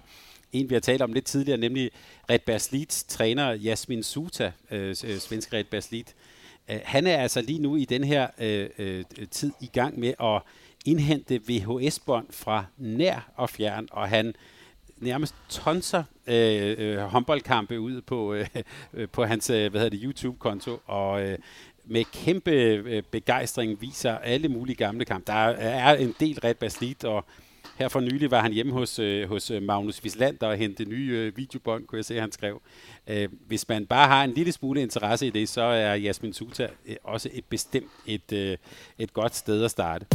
en, vi har talt om lidt tidligere, nemlig Red Baslits træner Jasmin Suta, øh, øh svenske Red Baslit. Øh, han er altså lige nu i den her øh, øh, tid i gang med at indhente VHS-bånd fra nær og fjern, og han nærmest tonser øh, øh, håndboldkampe ud på, øh, øh på hans øh, hvad hedder det, YouTube-konto, og øh, med kæmpe øh, begejstring viser alle mulige gamle kampe. Der er en del ret baslit, og her for nylig var han hjemme hos, øh, hos øh, Magnus Wislander og hentede nye øh, videobånd, kunne jeg se, han skrev. Øh, hvis man bare har en lille smule interesse i det, så er Jasmin Suta øh, også et bestemt et, øh, et godt sted at starte.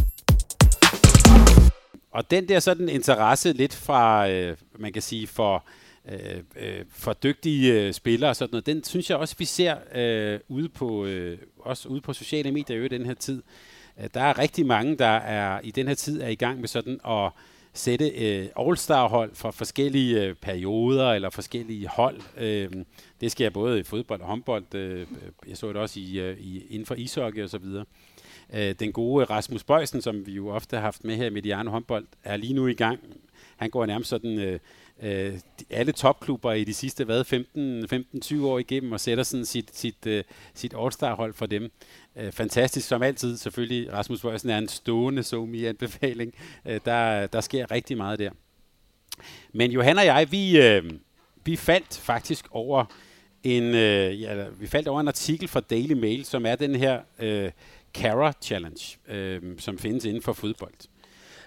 Og den der sådan interesse lidt fra, øh, man kan sige, for, øh, øh, for dygtige øh, spillere og sådan noget, den synes jeg også, vi ser øh, ude, på, øh, også ude på sociale medier i den her tid. Øh, der er rigtig mange, der er i den her tid er i gang med sådan at sætte øh, all-star-hold fra forskellige øh, perioder eller forskellige hold. Øh, det sker både i fodbold og håndbold. Øh, jeg så det også i, øh, i, inden for ishockey og så videre. Øh, den gode Rasmus Bøjsen, som vi jo ofte har haft med her i Mediano håndbold, er lige nu i gang. Han går nærmest sådan øh, øh, alle topklubber i de sidste hvad, 15-20 år igennem og sætter sådan sit, sit, øh, sit All-Star-hold for dem. Øh, fantastisk, som altid selvfølgelig. Rasmus Bøjsen er en stående i anbefaling. Øh, der, der sker rigtig meget der. Men Johan og jeg, vi, øh, vi faldt faktisk over en, øh, ja, vi faldt over en artikel fra Daily Mail, som er den her øh, Cara Challenge, øh, som findes inden for fodbold.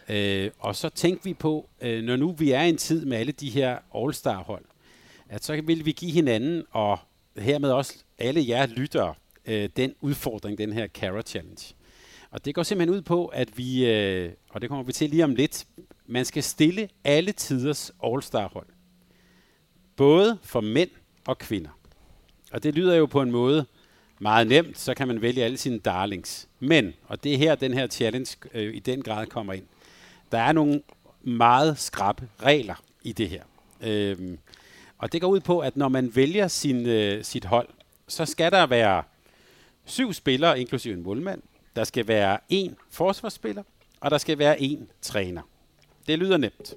Øh, og så tænkte vi på, øh, når nu vi er i en tid med alle de her All-Star-hold, at så vil vi give hinanden, og hermed også alle jer lyttere, øh, den udfordring, den her Cara Challenge. Og det går simpelthen ud på, at vi, øh, og det kommer vi til lige om lidt, Man skal stille alle tiders All-Star-hold. Både for mænd og kvinder. Og det lyder jo på en måde meget nemt, så kan man vælge alle sine darlings. Men, og det er her, den her challenge øh, i den grad kommer ind, der er nogle meget skrappe regler i det her. Øhm, og det går ud på, at når man vælger sin, øh, sit hold, så skal der være syv spillere, inklusive en målmand. Der skal være en forsvarsspiller, og der skal være en træner. Det lyder nemt.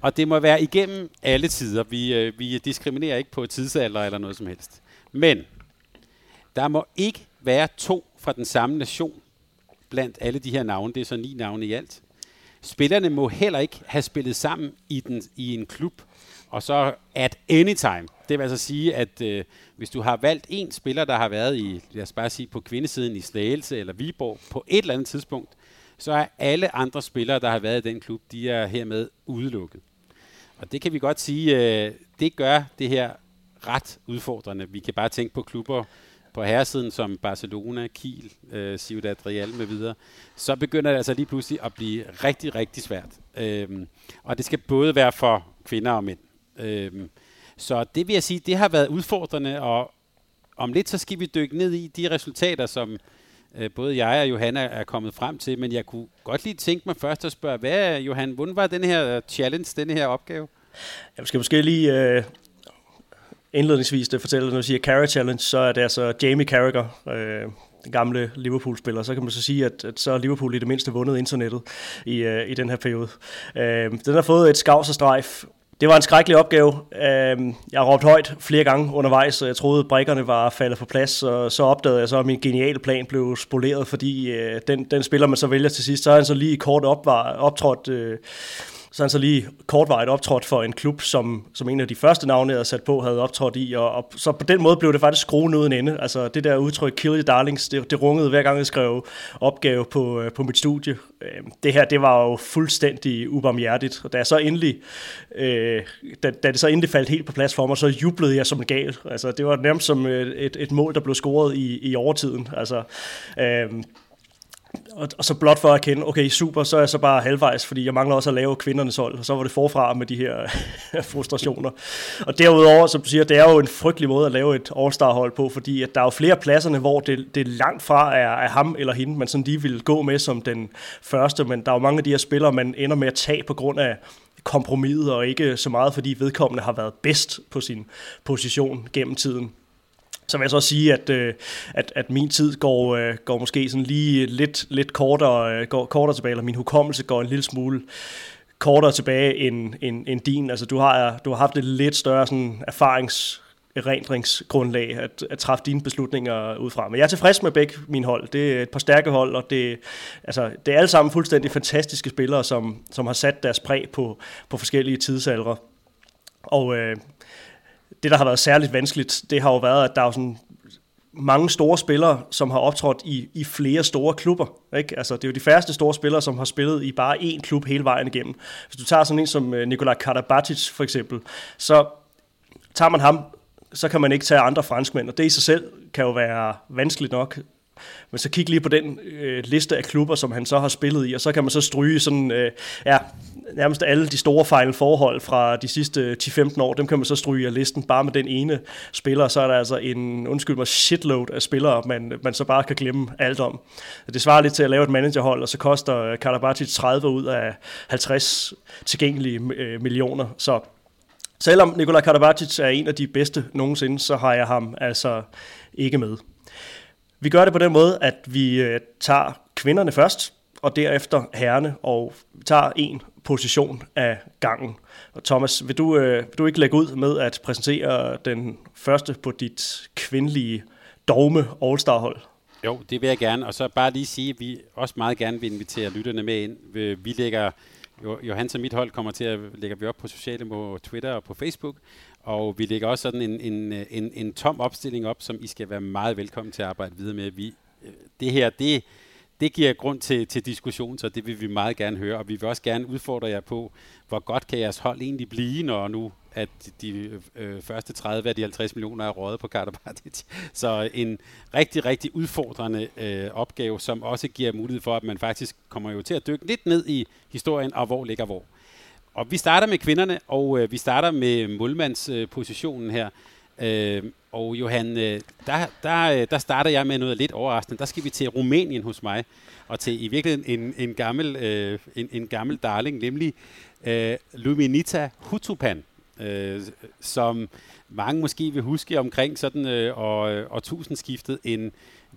Og det må være igennem alle tider. Vi, øh, vi diskriminerer ikke på tidsalder eller noget som helst. Men der må ikke være to fra den samme nation blandt alle de her navne. Det er så ni navne i alt. Spillerne må heller ikke have spillet sammen i, den, i en klub, og så at anytime. Det vil altså sige, at øh, hvis du har valgt en spiller, der har været i, lad os bare sige, på kvindesiden i Slagelse eller Viborg på et eller andet tidspunkt, så er alle andre spillere, der har været i den klub, de er hermed udelukket. Og det kan vi godt sige, øh, det gør det her ret udfordrende. Vi kan bare tænke på klubber på herresiden som Barcelona, Kiel, øh, Ciudad Real med videre, så begynder det altså lige pludselig at blive rigtig, rigtig svært. Øhm, og det skal både være for kvinder og mænd. Øhm, så det vil jeg sige, det har været udfordrende, og om lidt så skal vi dykke ned i de resultater, som øh, både jeg og Johanna er kommet frem til, men jeg kunne godt lige tænke mig først at spørge, hvad Johan, hvordan var den her challenge, den her opgave? Jeg skal måske lige øh, indledningsvis det fortæller, når du siger Carrot Challenge, så er det altså Jamie Carragher, øh, den gamle Liverpool-spiller. Så kan man så sige, at, at så er Liverpool i det mindste vundet internettet i, øh, i den her periode. Øh, den har fået et skavs og strejf. Det var en skrækkelig opgave. Øh, jeg har råbt højt flere gange undervejs, og jeg troede, brikkerne var faldet på plads, og så opdagede jeg så, at min geniale plan blev spoleret, fordi øh, den, den spiller, man så vælger til sidst, så er han så lige kort op, var, optrådt øh, så han så lige kortvarigt optrådt for en klub, som, som en af de første navne, jeg havde sat på, havde optrådt i. Og, og så på den måde blev det faktisk skruen uden ende. Altså det der udtryk, kill your darlings, det, det rungede hver gang, jeg skrev opgave på, øh, på mit studie. Øhm, det her, det var jo fuldstændig ubarmhjertigt. Og da, jeg så endelig, øh, da, da det så endelig faldt helt på plads for mig, så jublede jeg som en gal. Altså det var nærmest som øh, et, et mål, der blev scoret i, i overtiden. Altså... Øh, og, og så blot for at kende, okay, super, så er jeg så bare halvvejs, fordi jeg mangler også at lave kvindernes hold, og så var det forfra med de her *laughs* frustrationer. Og derudover, som du siger, det er jo en frygtelig måde at lave et All-Star-hold på, fordi at der er jo flere pladserne, hvor det, det langt fra er, er ham eller hende, man sådan lige vil gå med som den første, men der er jo mange af de her spillere, man ender med at tage på grund af kompromiset, og ikke så meget, fordi vedkommende har været bedst på sin position gennem tiden. Så vil jeg så sige, at, øh, at, at min tid går, øh, går måske sådan lige lidt, lidt kortere, øh, går, kortere tilbage, eller min hukommelse går en lille smule kortere tilbage end, end, end din. Altså, du har, du har haft et lidt større sådan, erfarings erindringsgrundlag at, at træffe dine beslutninger ud fra. Men jeg er tilfreds med begge mine hold. Det er et par stærke hold, og det, altså, det er alle sammen fuldstændig fantastiske spillere, som, som har sat deres præg på, på forskellige tidsalder. Og øh, det, der har været særligt vanskeligt, det har jo været, at der er sådan mange store spillere, som har optrådt i, i flere store klubber. Ikke? Altså, det er jo de færreste store spillere, som har spillet i bare én klub hele vejen igennem. Hvis du tager sådan en som øh, Nikola Karabatic for eksempel, så tager man ham, så kan man ikke tage andre franskmænd, og det i sig selv kan jo være vanskeligt nok. Men så kig lige på den øh, liste af klubber, som han så har spillet i, og så kan man så stryge sådan, øh, ja, nærmest alle de store fejl forhold fra de sidste 10-15 år, dem kan man så stryge af listen bare med den ene spiller, så er der altså en, undskyld mig, shitload af spillere, man, man så bare kan glemme alt om. Det svarer lidt til at lave et managerhold, og så koster Karabatic 30 ud af 50 tilgængelige øh, millioner, så selvom Nikola Karabatic er en af de bedste nogensinde, så har jeg ham altså ikke med. Vi gør det på den måde, at vi øh, tager kvinderne først, og derefter herrene, og tager en position af gangen. Og Thomas, vil du, øh, vil du ikke lægge ud med at præsentere den første på dit kvindelige dogme All-Star-hold? Jo, det vil jeg gerne, og så bare lige sige, at vi også meget gerne vil invitere lytterne med ind. Vi lægger, Johans og mit hold kommer til at lægge vi op på sociale på Twitter og på Facebook, og vi lægger også sådan en, en, en, en tom opstilling op, som I skal være meget velkommen til at arbejde videre med. Vi, øh, det her, det, det giver grund til, til diskussion, så det vil vi meget gerne høre, og vi vil også gerne udfordre jer på, hvor godt kan jeres hold egentlig blive, når nu at de øh, første 30 af de 50 millioner er rådet på Carter *laughs* Så en rigtig, rigtig udfordrende øh, opgave, som også giver mulighed for, at man faktisk kommer jo til at dykke lidt ned i historien, og hvor ligger hvor. Og vi starter med kvinderne, og øh, vi starter med målmandspositionen øh, her. Øh, og Johan, øh, der, der, øh, der starter jeg med noget lidt overraskende. Der skal vi til Rumænien hos mig, og til i virkeligheden en, en, gammel, øh, en, en gammel darling, nemlig øh, Luminita Hutupan, øh, som mange måske vil huske omkring sådan øh, og, og tusindskiftet en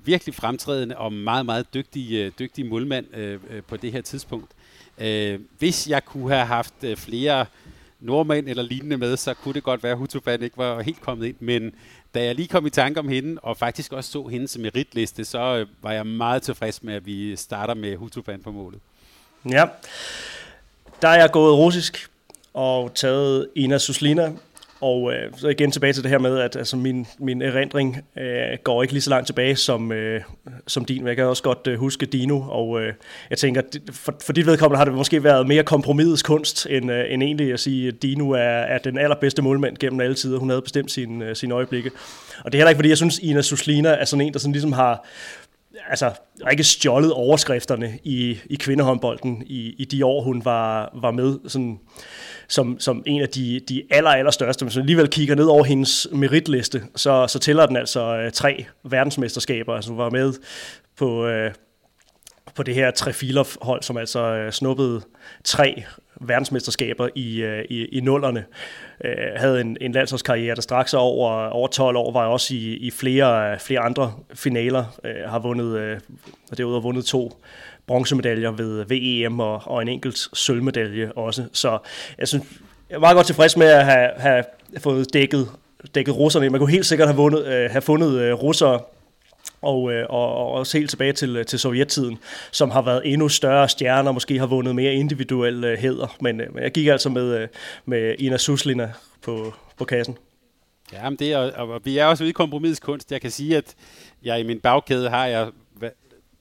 virkelig fremtrædende og meget, meget dygtig, øh, dygtig målmand øh, øh, på det her tidspunkt. Øh, hvis jeg kunne have haft øh, flere nordmænd eller lignende med, så kunne det godt være, at Hutupan ikke var helt kommet ind. Men da jeg lige kom i tanke om hende, og faktisk også så hendes meritliste, så øh, var jeg meget tilfreds med, at vi starter med Hutupan på målet. Ja, der er jeg gået russisk og taget Ina Suslina, og øh, så igen tilbage til det her med, at altså, min, min erindring øh, går ikke lige så langt tilbage som, øh, som din. Men jeg kan også godt øh, huske Dino, og øh, jeg tænker, for, for dit vedkommende har det måske været mere kompromisets kunst, end, øh, end egentlig at sige, at Dino er, er den allerbedste målmand gennem alle tider. Hun havde bestemt sine, øh, sine øjeblikke. Og det er heller ikke, fordi jeg synes, Ina Suslina er sådan en, der sådan ligesom har altså, ikke stjålet overskrifterne i, i kvindehåndbolden i, i de år, hun var, var med. Sådan, som, som en af de, de aller, aller største. Hvis man alligevel kigger ned over hendes meritliste, så, så tæller den altså øh, tre verdensmesterskaber. Altså hun var med på, øh, på det her Trefilov-hold, som altså øh, snuppede tre verdensmesterskaber i, øh, i, i nullerne. Øh, havde en, en landsholdskarriere, der straks over, over 12 år, var også i, i flere, flere andre finaler, øh, har vundet, øh, og derudover vundet to bronzemedaljer ved VEM og, og en enkelt sølvmedalje også. Så jeg synes, jeg er meget godt tilfreds med at have, have fået dækket, dækket russerne. Man kunne helt sikkert have, vundet, øh, have fundet øh, russere og, øh, og, og også helt tilbage til, til sovjettiden, som har været endnu større stjerner, måske har vundet mere individuel øh, heder. Men, øh, men jeg gik altså med, øh, med Ina Suslina på, på kassen. Ja, men det er, og vi er også ude i kompromisets kunst. Jeg kan sige, at jeg i min bagkæde har jeg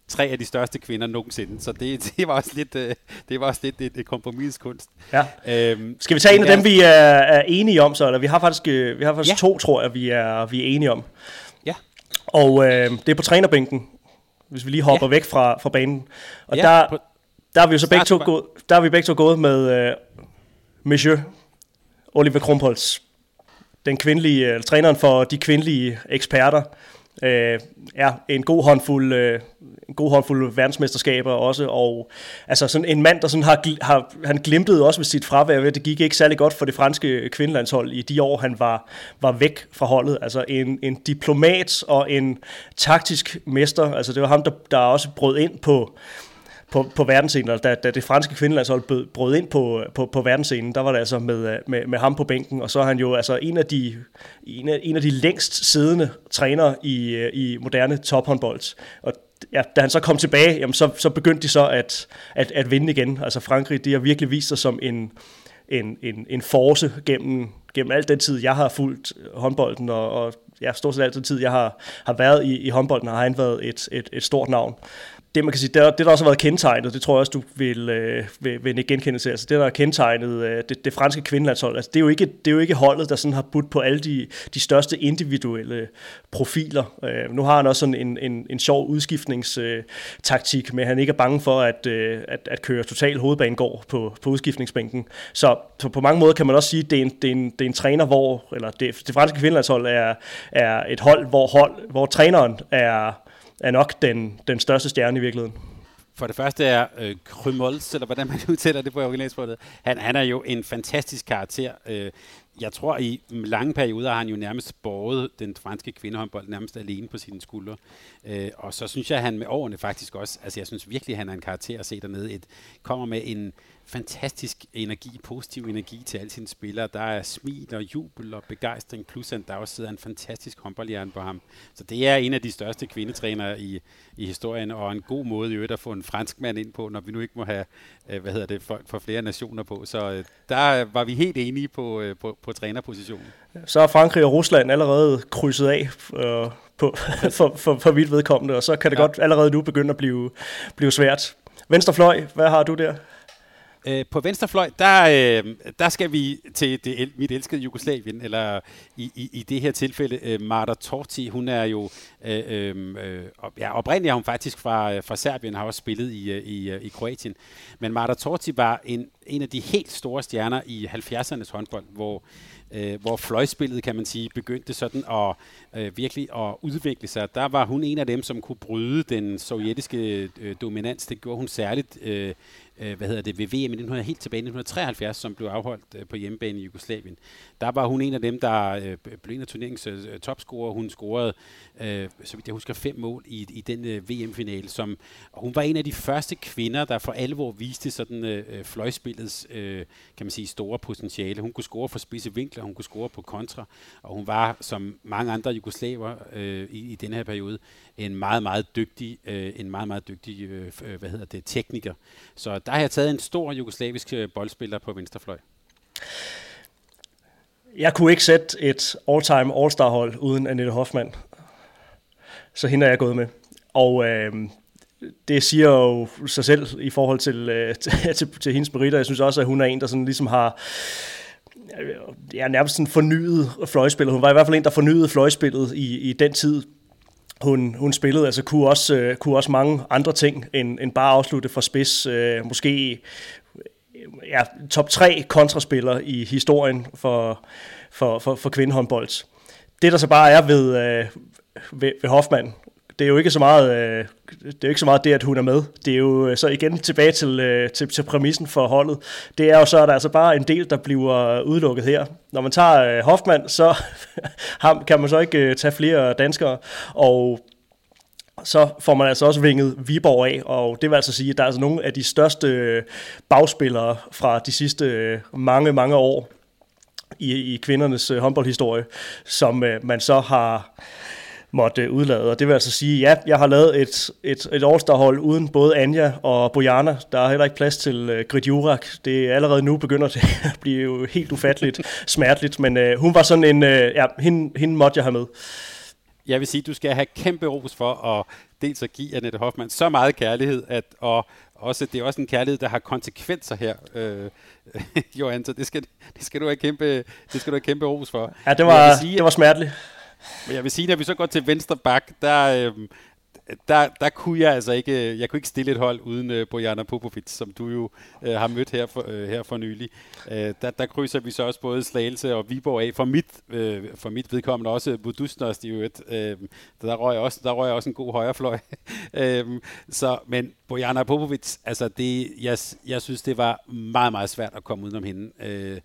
tre af de største kvinder nogensinde. Så det, *laughs* det var også lidt, øh, det var også lidt et, et kompromis kunst. Ja. Øhm, Skal vi tage en af dem, vi er, er enige om så? Eller vi har faktisk, øh, vi har faktisk ja. to, tror jeg, vi er, vi er enige om. Og øh, det er på trænerbænken, hvis vi lige hopper ja. væk fra, fra banen. Og ja, der, der er vi jo så begge to, gået, der er vi begge to gået med øh, Monsieur Oliver Krumpholz, den kvindelige, øh, træneren for de kvindelige eksperter, øh, ja, en god håndfuld, øh, en god håndfuld verdensmesterskaber også, og altså sådan en mand, der sådan har, har han glimtede også med sit fravær, det gik ikke særlig godt for det franske kvindelandshold i de år, han var, var væk fra holdet, altså en, en diplomat og en taktisk mester, altså det var ham, der, der også brød ind på, på, på verdensscenen, da, da det franske kvindelandshold brød ind på, på, på verdensscenen, der var det altså med, øh, med, med ham på bænken, og så er han jo altså en af de, en af, en af de længst siddende trænere i, øh, i moderne tophåndbold. Og ja, da han så kom tilbage, jamen så, så begyndte de så at, at, at vinde igen. Altså Frankrig, de har virkelig vist sig som en, en, en, en force gennem, gennem al den tid, jeg har fulgt øh, håndbolden, og, og ja, stort set altid tid, jeg har, har været i, i håndbolden, har han været et, et, et stort navn det, man kan sige, det, det der også har været kendetegnet, det tror jeg også, du vil, øh, vil, vil genkende til, altså det, der er kendetegnet øh, det, det franske kvindelandshold, altså det er, jo ikke, det er jo ikke holdet, der sådan har budt på alle de, de største individuelle profiler. Øh, nu har han også sådan en, en, en sjov udskiftningstaktik men han ikke er bange for at, øh, at, at køre total hovedbanegård på, på udskiftningsbænken. Så, så på mange måder kan man også sige, at det er en, det er en, det er en træner, hvor, eller det, det franske kvindelandshold er, er et hold, hvor, hold, hvor træneren er er nok den, den største stjerne i virkeligheden. For det første er øh, Krymols, eller hvordan man *laughs* udtaler det på originalsproget. Han, han er jo en fantastisk karakter. Øh, jeg tror, i lange perioder har han jo nærmest båret den franske kvindehåndbold nærmest alene på sine skuldre. Øh, og så synes jeg, at han med årene faktisk også, altså jeg synes virkelig, at han er en karakter at se dernede. Et, kommer med en fantastisk energi, positiv energi til alle sine spillere. Der er smil og jubel og begejstring, plus at der også sidder en fantastisk håndboldhjerne på ham. Så det er en af de største kvindetrænere i, i historien, og en god måde i øvrigt at få en fransk mand ind på, når vi nu ikke må have øh, hvad hedder det, folk fra flere nationer på. Så øh, der var vi helt enige på, øh, på, på trænerpositionen. Så er Frankrig og Rusland allerede krydset af øh, på, *laughs* for, for, for vidt vedkommende, og så kan det ja. godt allerede nu begynde at blive, blive svært. Venstrefløj, hvad har du der? Øh, på venstrefløj, der, øh, der skal vi til det, mit elskede Jugoslavien, eller i, i, i det her tilfælde øh, Marta Torti. Hun er jo, øh, øh, øh ja, oprindeligt er hun faktisk fra, øh, fra Serbien, har også spillet i, øh, i, i Kroatien. Men Marta Torti var en, en af de helt store stjerner i 70'ernes håndbold, hvor øh, hvor fløjspillet, kan man sige, begyndte sådan at øh, virkelig at udvikle sig. Der var hun en af dem, som kunne bryde den sovjetiske øh, dominans. Det gjorde hun særligt øh, øh, hvad hedder det, ved VM i 1900, helt tilbage i 1973, som blev afholdt øh, på hjemmebane i Jugoslavien. Der var hun en af dem, der øh, blev en af turneringens øh, topscorer. Hun scorede, øh, så vidt jeg husker, fem mål i, i den øh, VM-finale. Som, og hun var en af de første kvinder, der for alvor viste sådan øh, øh, fløjspillets øh, kan man sige, store potentiale. Hun kunne score for spidse vinkler, hun kunne score på kontra, og hun var, som mange andre jugoslaver øh, i, i den her periode, en meget, meget dygtig, øh, en meget, meget dygtig øh, øh hvad hedder det, tekniker. Så der har jeg taget en stor jugoslavisk øh, boldspiller på venstrefløj. Jeg kunne ikke sætte et all-time all-star hold uden Annette Hoffmann. Så hende er jeg gået med. Og øh, det siger jo sig selv i forhold til, øh, *laughs* til, til, til hendes meritter. Jeg synes også, at hun er en, der sådan ligesom har øh, ja, nærmest sådan fornyet fløjspillet. Hun var i hvert fald en, der fornyede fløjspillet i, i den tid, hun, hun spillede. Altså kunne også, øh, kunne også mange andre ting end, end bare afslutte for spids. Øh, måske øh, ja, top 3 kontraspiller i historien for, for, for, for kvindehåndbold. Det der så bare er ved, øh, ved, ved Hoffmann, det er jo ikke så meget, øh, det er ikke så meget det, at hun er med. Det er jo øh, så igen tilbage til, øh, til, til præmissen for holdet. Det er jo så, at der er altså bare en del, der bliver udelukket her. Når man tager øh, Hoffmann, så *laughs* ham, kan man så ikke øh, tage flere danskere, og så får man altså også vinget Viborg af, og det vil altså sige, at der er altså nogle af de største bagspillere fra de sidste mange, mange år i, i kvindernes håndboldhistorie, som man så har måtte udlade. Og det vil altså sige, ja, jeg har lavet et, et, et All-Star-hold uden både Anja og Bojana. Der er heller ikke plads til uh, Grit Jurak. Det er allerede nu begynder det *laughs* at blive jo helt ufatteligt smerteligt, men uh, hun var sådan en, uh, ja, hende, hende måtte jeg have med. Jeg vil sige, at du skal have kæmpe ros for at dels at give Annette Hoffmann så meget kærlighed, at, og også, det er også en kærlighed, der har konsekvenser her, øh, *laughs* Johan, så det skal, det skal du have kæmpe, det skal du have kæmpe ros for. Ja, det var, sige, det var smerteligt. Men jeg vil sige, når vi så går til venstre bak, der, øh, der, der kunne jeg altså ikke, øh, jeg kunne ikke stille et hold uden øh, Bojana Popovic, som du jo øh, har mødt her for, øh, her for nylig. Øh, der, der krydser vi så også både Slagelse og Viborg af. For mit, øh, for mit vedkommende også Budusnost i øvrigt. Øh, der, røg jeg også, der røg jeg også en god højrefløj. *laughs* øh, så, men Bojana Popovic, altså det, jeg, jeg synes, det var meget, meget svært at komme udenom hende. Øh,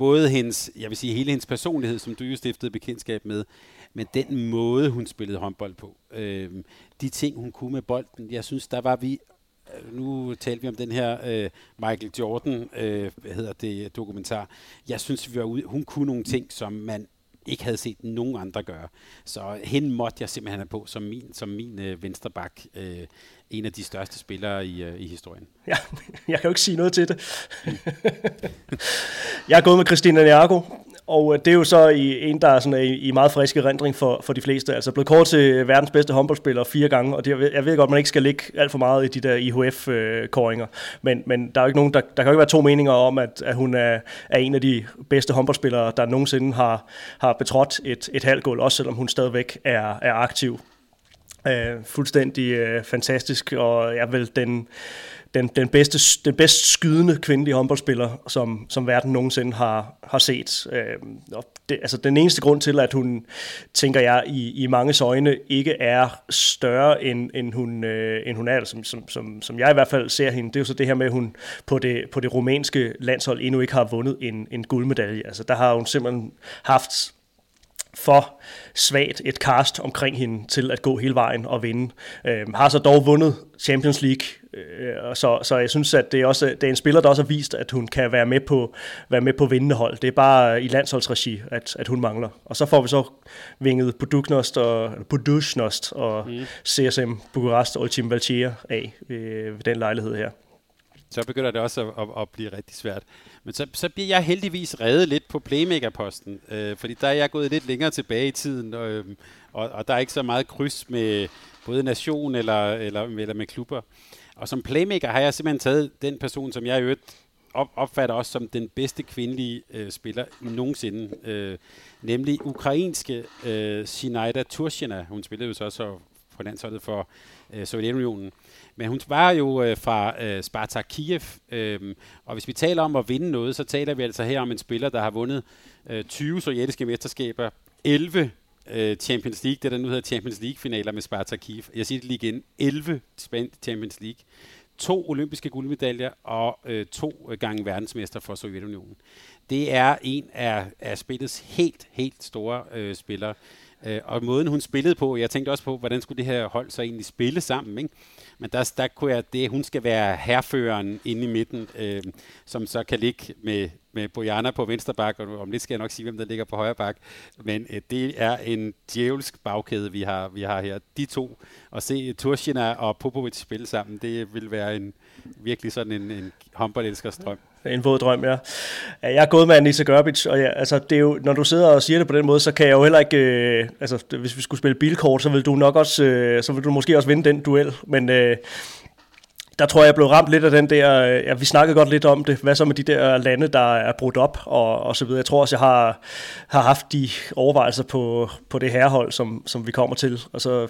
både hendes, jeg vil sige hele hendes personlighed, som du jo stiftede bekendtskab med, men den måde, hun spillede håndbold på, øh, de ting, hun kunne med bolden, jeg synes, der var vi, øh, nu talte vi om den her øh, Michael Jordan, øh, hvad hedder det, dokumentar, jeg synes, vi var ude, hun kunne nogle ting, som man ikke havde set nogen andre gøre. Så hende måtte jeg simpelthen have på som min, som min øh, vensterbak. Øh, en af de største spillere i, øh, i historien. Ja, *laughs* jeg kan jo ikke sige noget til det. *laughs* jeg er gået med Christina Niago, og øh, det er jo så i, en, der er sådan i, i meget frisk erindring for, for de fleste. Altså blevet kort til øh, verdens bedste håndboldspiller fire gange, og det, jeg ved godt, at man ikke skal ligge alt for meget i de der IHF-koringer, men, men der er jo ikke nogen, der, der kan jo ikke være to meninger om, at, at hun er, er en af de bedste håndboldspillere, der nogensinde har, har betrådt et, et halvgulv, også selvom hun stadigvæk er, er aktiv. Øh, fuldstændig øh, fantastisk, og jeg vil den den, den, bedste, den bedst skydende kvindelige håndboldspiller, som, som verden nogensinde har, har set. Øh, og det, altså den eneste grund til, at hun, tænker jeg, i, i mange øjne ikke er større, end, end, hun, øh, end hun er, som, som, som, som jeg i hvert fald ser hende, det er jo så det her med, at hun på det, på det rumænske landshold endnu ikke har vundet en, en guldmedalje. Altså der har hun simpelthen haft for svagt et cast omkring hende til at gå hele vejen og vinde. Øh, har så dog vundet Champions League, så, så jeg synes, at det er, også, det er en spiller, der også har vist, at hun kan være med på, være med på vindende hold. Det er bare i landsholdsregi, at, at hun mangler. Og så får vi så vinget Buduknost og, Budusnost og mm. CSM Bukarest og Ultim Valtier af øh, ved den lejlighed her. Så begynder det også at, at, at blive rigtig svært. Men så, så bliver jeg heldigvis reddet lidt på playmaker-posten, øh, fordi der er jeg gået lidt længere tilbage i tiden, og, øh, og, og der er ikke så meget kryds med både nation eller, eller, eller med klubber. Og som playmaker har jeg simpelthen taget den person, som jeg i øvrigt op, opfatter også som den bedste kvindelige øh, spiller nogensinde, øh, nemlig ukrainske øh, Sinaida Turchina. Hun spillede jo så også på landsholdet for øh, Sovjetunionen. Men hun var jo øh, fra øh, Spartak Kiev, øh, og hvis vi taler om at vinde noget, så taler vi altså her om en spiller, der har vundet øh, 20 sovjetiske mesterskaber, 11 øh, Champions League, det der nu hedder Champions League-finaler med Spartak Kiev. Jeg siger det lige igen, 11 Champions League to olympiske guldmedaljer og øh, to gange verdensmester for Sovjetunionen. Det er en af, af spillets helt, helt store øh, spillere. Øh, og måden hun spillede på, jeg tænkte også på, hvordan skulle det her hold så egentlig spille sammen, ikke? Men der, der kunne jeg, det, hun skal være herføreren inde i midten, øh, som så kan ligge med, med Bojana på venstre bak, og om lidt skal jeg nok sige, hvem der ligger på højre bak. Men øh, det er en djævelsk bagkæde, vi har, vi har her. De to, at se Turchina og Popovic spille sammen, det vil være en virkelig sådan en, en håndboldelskers drøm. En våd drøm, ja. Jeg er gået med Anissa Gørbic, og ja, altså, det er jo, når du sidder og siger det på den måde, så kan jeg jo heller ikke, øh, altså hvis vi skulle spille bilkort, så vil du nok også, øh, så vil du måske også vinde den duel, men øh, der tror jeg, jeg blev ramt lidt af den der, øh, ja, vi snakkede godt lidt om det, hvad så med de der lande, der er brudt op og, og så videre. Jeg tror også, jeg har, har haft de overvejelser på, på det herhold, som, som vi kommer til, og så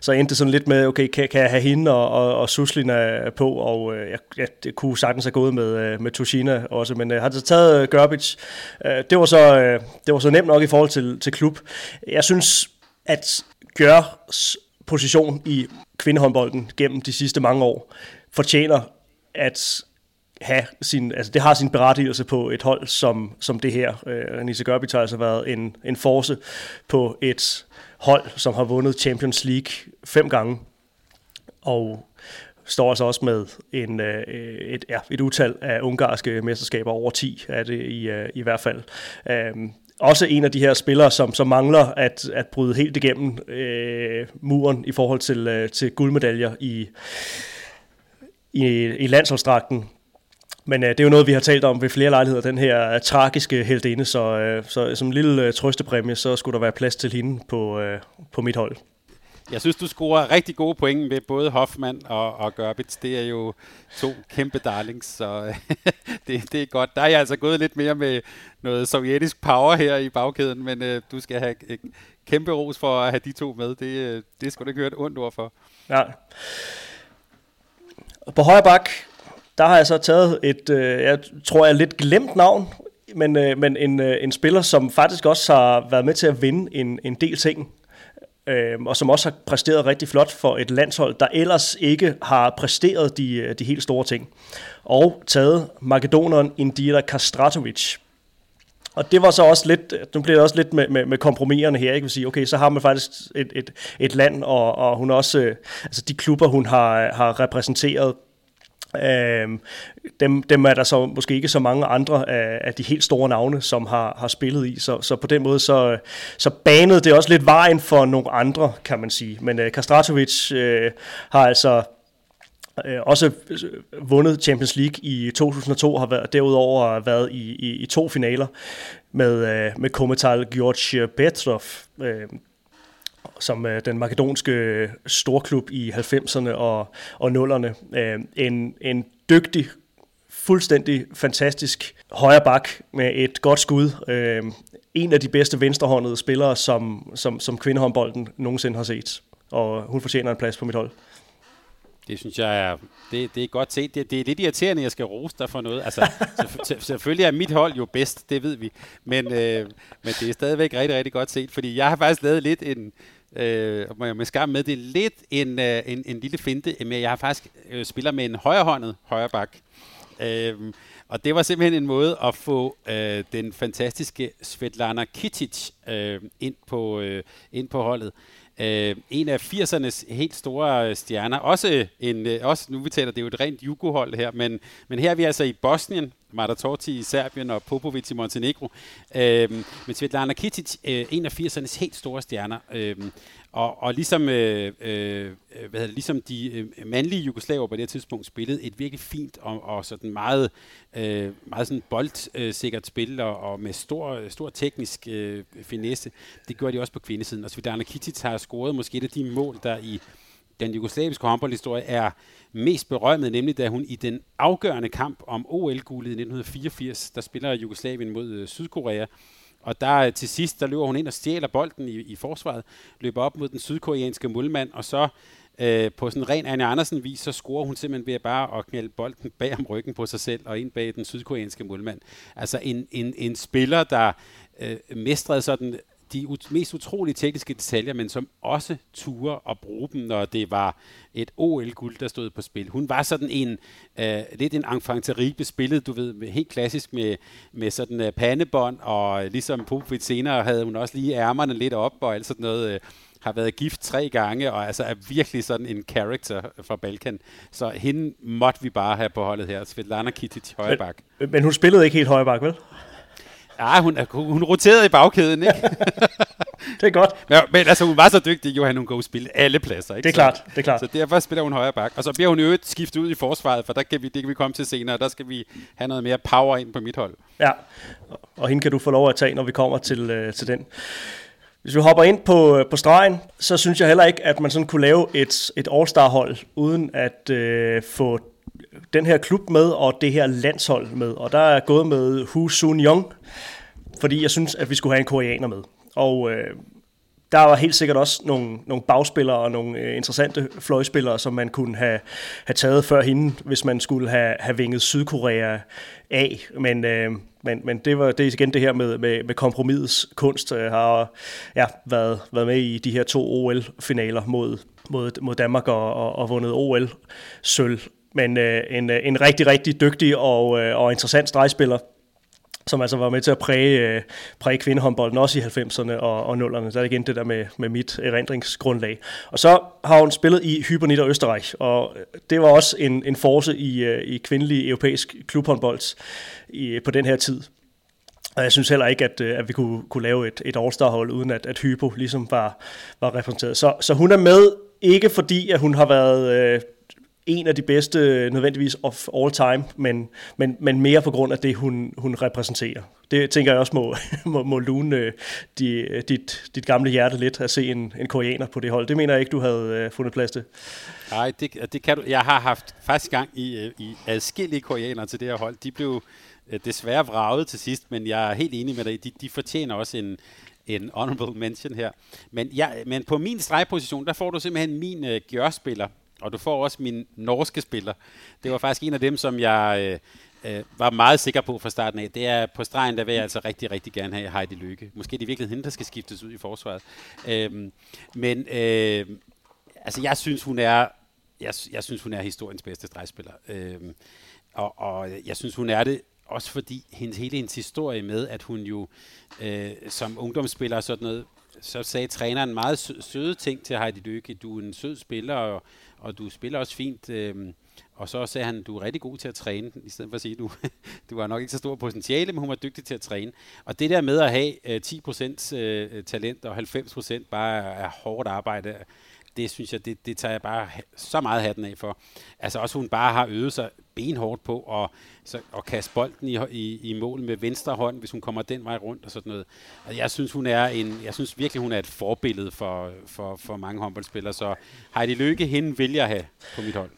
så endte det sådan lidt med, okay, kan, kan jeg have hende og, og, og Suslina på, og øh, jeg, jeg det kunne sagtens have gået med, øh, med Tushina også, men øh, har så taget øh, Øh, det, var så, øh, det var så nemt nok i forhold til, til klub. Jeg synes, at Gørs position i kvindehåndbolden gennem de sidste mange år fortjener at have sin, altså det har sin berettigelse på et hold som, som det her. Øh, Nisse Görbic har altså været en, en force på et hold, som har vundet Champions League fem gange, og står altså også med en, øh, et, ja, et utal af ungarske mesterskaber, over 10 er det i, øh, i hvert fald. Øh, også en af de her spillere, som, som mangler at, at bryde helt igennem øh, muren i forhold til, øh, til guldmedaljer i, i, i landsholdsdragten. Men øh, det er jo noget, vi har talt om ved flere lejligheder, den her uh, tragiske heldinde, så, øh, så som en lille øh, trøstepræmie, så skulle der være plads til hende på, øh, på mit hold. Jeg synes, du scorer rigtig gode point med både Hoffmann og, og Görbitz. Det er jo to kæmpe darlings, så *laughs* det, det er godt. Der er jeg altså gået lidt mere med noget sovjetisk power her i bagkæden, men øh, du skal have et kæmpe ros for at have de to med. Det, øh, det skulle du ikke høre et ondt ord for. Ja. På højre bak, der har jeg så taget et, øh, jeg tror jeg lidt glemt navn, men, øh, men en, øh, en spiller, som faktisk også har været med til at vinde en, en del ting, øh, og som også har præsteret rigtig flot for et landshold, der ellers ikke har præsteret de, øh, de helt store ting. Og taget makedoneren Indira Kastratovic. Og det var så også lidt, nu bliver det også lidt med, med, med kompromiserne her, ikke? vil sige, okay, så har man faktisk et, et, et land, og, og hun også, øh, altså de klubber, hun har, har repræsenteret, Øhm, dem, dem er der så måske ikke så mange andre af, af de helt store navne, som har, har spillet i, så, så på den måde så, så banede det også lidt vejen for nogle andre, kan man sige. Men øh, Kastratovic øh, har altså øh, også øh, vundet Champions League i 2002, har været, derudover været i, i, i to finaler med, øh, med Kometal George Petrov, øh, som øh, den makedonske øh, storklub i 90'erne og, og 0'erne. Øh, en, en dygtig, fuldstændig fantastisk højre bak med et godt skud. Øh, en af de bedste venstrehåndede spillere, som, som, som kvindehåndbolden nogensinde har set. Og hun fortjener en plads på mit hold. Det synes jeg er, det, det er godt set. Det, det er lidt irriterende, at jeg skal rose dig for noget. Altså, *laughs* selvfølgelig er mit hold jo bedst, det ved vi. Men, øh, men det er stadigvæk rigtig, rigtig godt set, fordi jeg har faktisk lavet lidt en, øh, må jeg med skam med, det lidt en, øh, en, en lille finte, men jeg har faktisk øh, spiller med en højrehåndet højre bak. Øh, og det var simpelthen en måde at få øh, den fantastiske Svetlana Kitic øh, ind, på, øh, ind på holdet. Øh, en af 80'ernes helt store øh, stjerner. Også, en, øh, også nu vi taler, det er jo et rent jugohold her, men, men her er vi altså i Bosnien, Marta Torti i Serbien og Popovic i Montenegro. Øh, men Svetlana Kitic, øh, en af 80'ernes helt store stjerner. Øh, og, og ligesom, øh, øh, øh hvad det, ligesom de øh, mandlige jugoslaver på det tidspunkt spillede et virkelig fint og, og sådan meget, øh, meget sådan boldsikkert spil og, og med stor, stor teknisk øh, finesse. Det gjorde de også på kvindesiden. Og Svidana Kitic har scoret måske et af de mål, der i den jugoslaviske håndboldhistorie er mest berømmet, nemlig da hun i den afgørende kamp om OL-guldet i 1984, der spiller Jugoslavien mod øh, Sydkorea, og der øh, til sidst, der løber hun ind og stjæler bolden i, i forsvaret, løber op mod den sydkoreanske målmand, og så øh, på sådan ren Anne Andersen vis, så scorer hun simpelthen ved at bare at knælde bolden bag om ryggen på sig selv og ind bag den sydkoreanske målmand. Altså en, en, en spiller, der øh, mestrede sådan de ut- mest utrolige tekniske detaljer, men som også turer at bruge dem, når det var et OL-guld, der stod på spil. Hun var sådan en, øh, lidt en enfant spillet, du ved, helt klassisk med, med sådan uh, pandebånd, og ligesom Popovic senere havde hun også lige ærmerne lidt op, og alt sådan noget, øh, har været gift tre gange, og altså er virkelig sådan en character fra Balkan. Så hende måtte vi bare have på holdet her, Svetlana Kitic højrebak. Men, men hun spillede ikke helt højrebak, vel? Ja, hun, hun roterede i bagkæden, ikke? *laughs* det er godt. Men, men altså, hun var så dygtig, Johan, hun kunne spille alle pladser, ikke? Det er klart, det er klart. Så, derfor spiller hun højre bak. Og så bliver hun øvrigt skiftet ud i forsvaret, for der kan vi, det kan vi komme til senere. Der skal vi have noget mere power ind på mit hold. Ja, og hende kan du få lov at tage, når vi kommer til, øh, til den. Hvis vi hopper ind på, på stregen, så synes jeg heller ikke, at man sådan kunne lave et, et All-Star-hold, uden at øh, få den her klub med, og det her landshold med. Og der er gået med Hu Sun Young, fordi jeg synes, at vi skulle have en koreaner med. Og øh, der var helt sikkert også nogle, nogle bagspillere og nogle øh, interessante fløjspillere, som man kunne have, have taget før hende, hvis man skulle have, have vinget Sydkorea af. Men, øh, men, men det var det er igen det her med, med, med kompromisets kunst. Jeg har ja, været, været med i de her to OL-finaler mod, mod, mod Danmark og, og, og vundet OL-sølv. Men øh, en, øh, en rigtig, rigtig dygtig og, øh, og interessant stregspiller, som altså var med til at præge, øh, præge kvindehåndbolden også i 90'erne og, og 0'erne. Så er igen det der med, med mit erindringsgrundlag. Og så har hun spillet i Hyper og Østerreich, og det var også en, en force i, øh, i kvindelig europæisk klubhåndbold i, på den her tid. Og jeg synes heller ikke, at, øh, at vi kunne, kunne lave et, et All-Star-hold, uden at, at Hypo ligesom var, var repræsenteret. Så, så hun er med, ikke fordi, at hun har været... Øh, en af de bedste nødvendigvis of all time, men, men, men mere på grund af det, hun, hun repræsenterer. Det tænker jeg også må, *laughs* må, må lune øh, de, øh, dit, dit gamle hjerte lidt at se en, en koreaner på det hold. Det mener jeg ikke, du havde øh, fundet plads til. Nej, det, det kan du. Jeg har haft faktisk gang i, i adskillige koreanere til det her hold. De blev desværre vraget til sidst, men jeg er helt enig med dig. De, de fortjener også en, en honorable mention her. Men, ja, men på min stregposition, der får du simpelthen min uh, gjørspiller, og du får også min norske spiller. Det var faktisk en af dem, som jeg øh, øh, var meget sikker på fra starten af. Det er på stregen, der vil jeg altså rigtig, rigtig gerne have Heidi Lykke. Måske det er virkelig hende, der skal skiftes ud i forsvaret. Øh, men øh, altså, jeg synes, hun er jeg, jeg synes, hun er historiens bedste stregspiller. Øh, og, og jeg synes, hun er det også fordi hendes, hele hendes historie med, at hun jo øh, som ungdomsspiller og sådan noget, så sagde træneren meget søde ting til Heidi Lykke. Du er en sød spiller, og og du spiller også fint. Øh, og så sagde han, du er rigtig god til at træne, i stedet for at sige, du, *laughs* du har nok ikke så stor potentiale, men hun var dygtig til at træne. Og det der med at have øh, 10% øh, talent og 90% bare er hårdt arbejde, det synes jeg, det, det tager jeg bare så meget hatten af for. Altså også hun bare har øvet sig benhårdt på at, så, at kaste bolden i, i, i mål med venstre hånd, hvis hun kommer den vej rundt og sådan noget. Og jeg synes, hun er en, jeg synes virkelig, hun er et forbillede for, for, for mange håndboldspillere, så Heidi Løkke, hende vil jeg have på mit hold.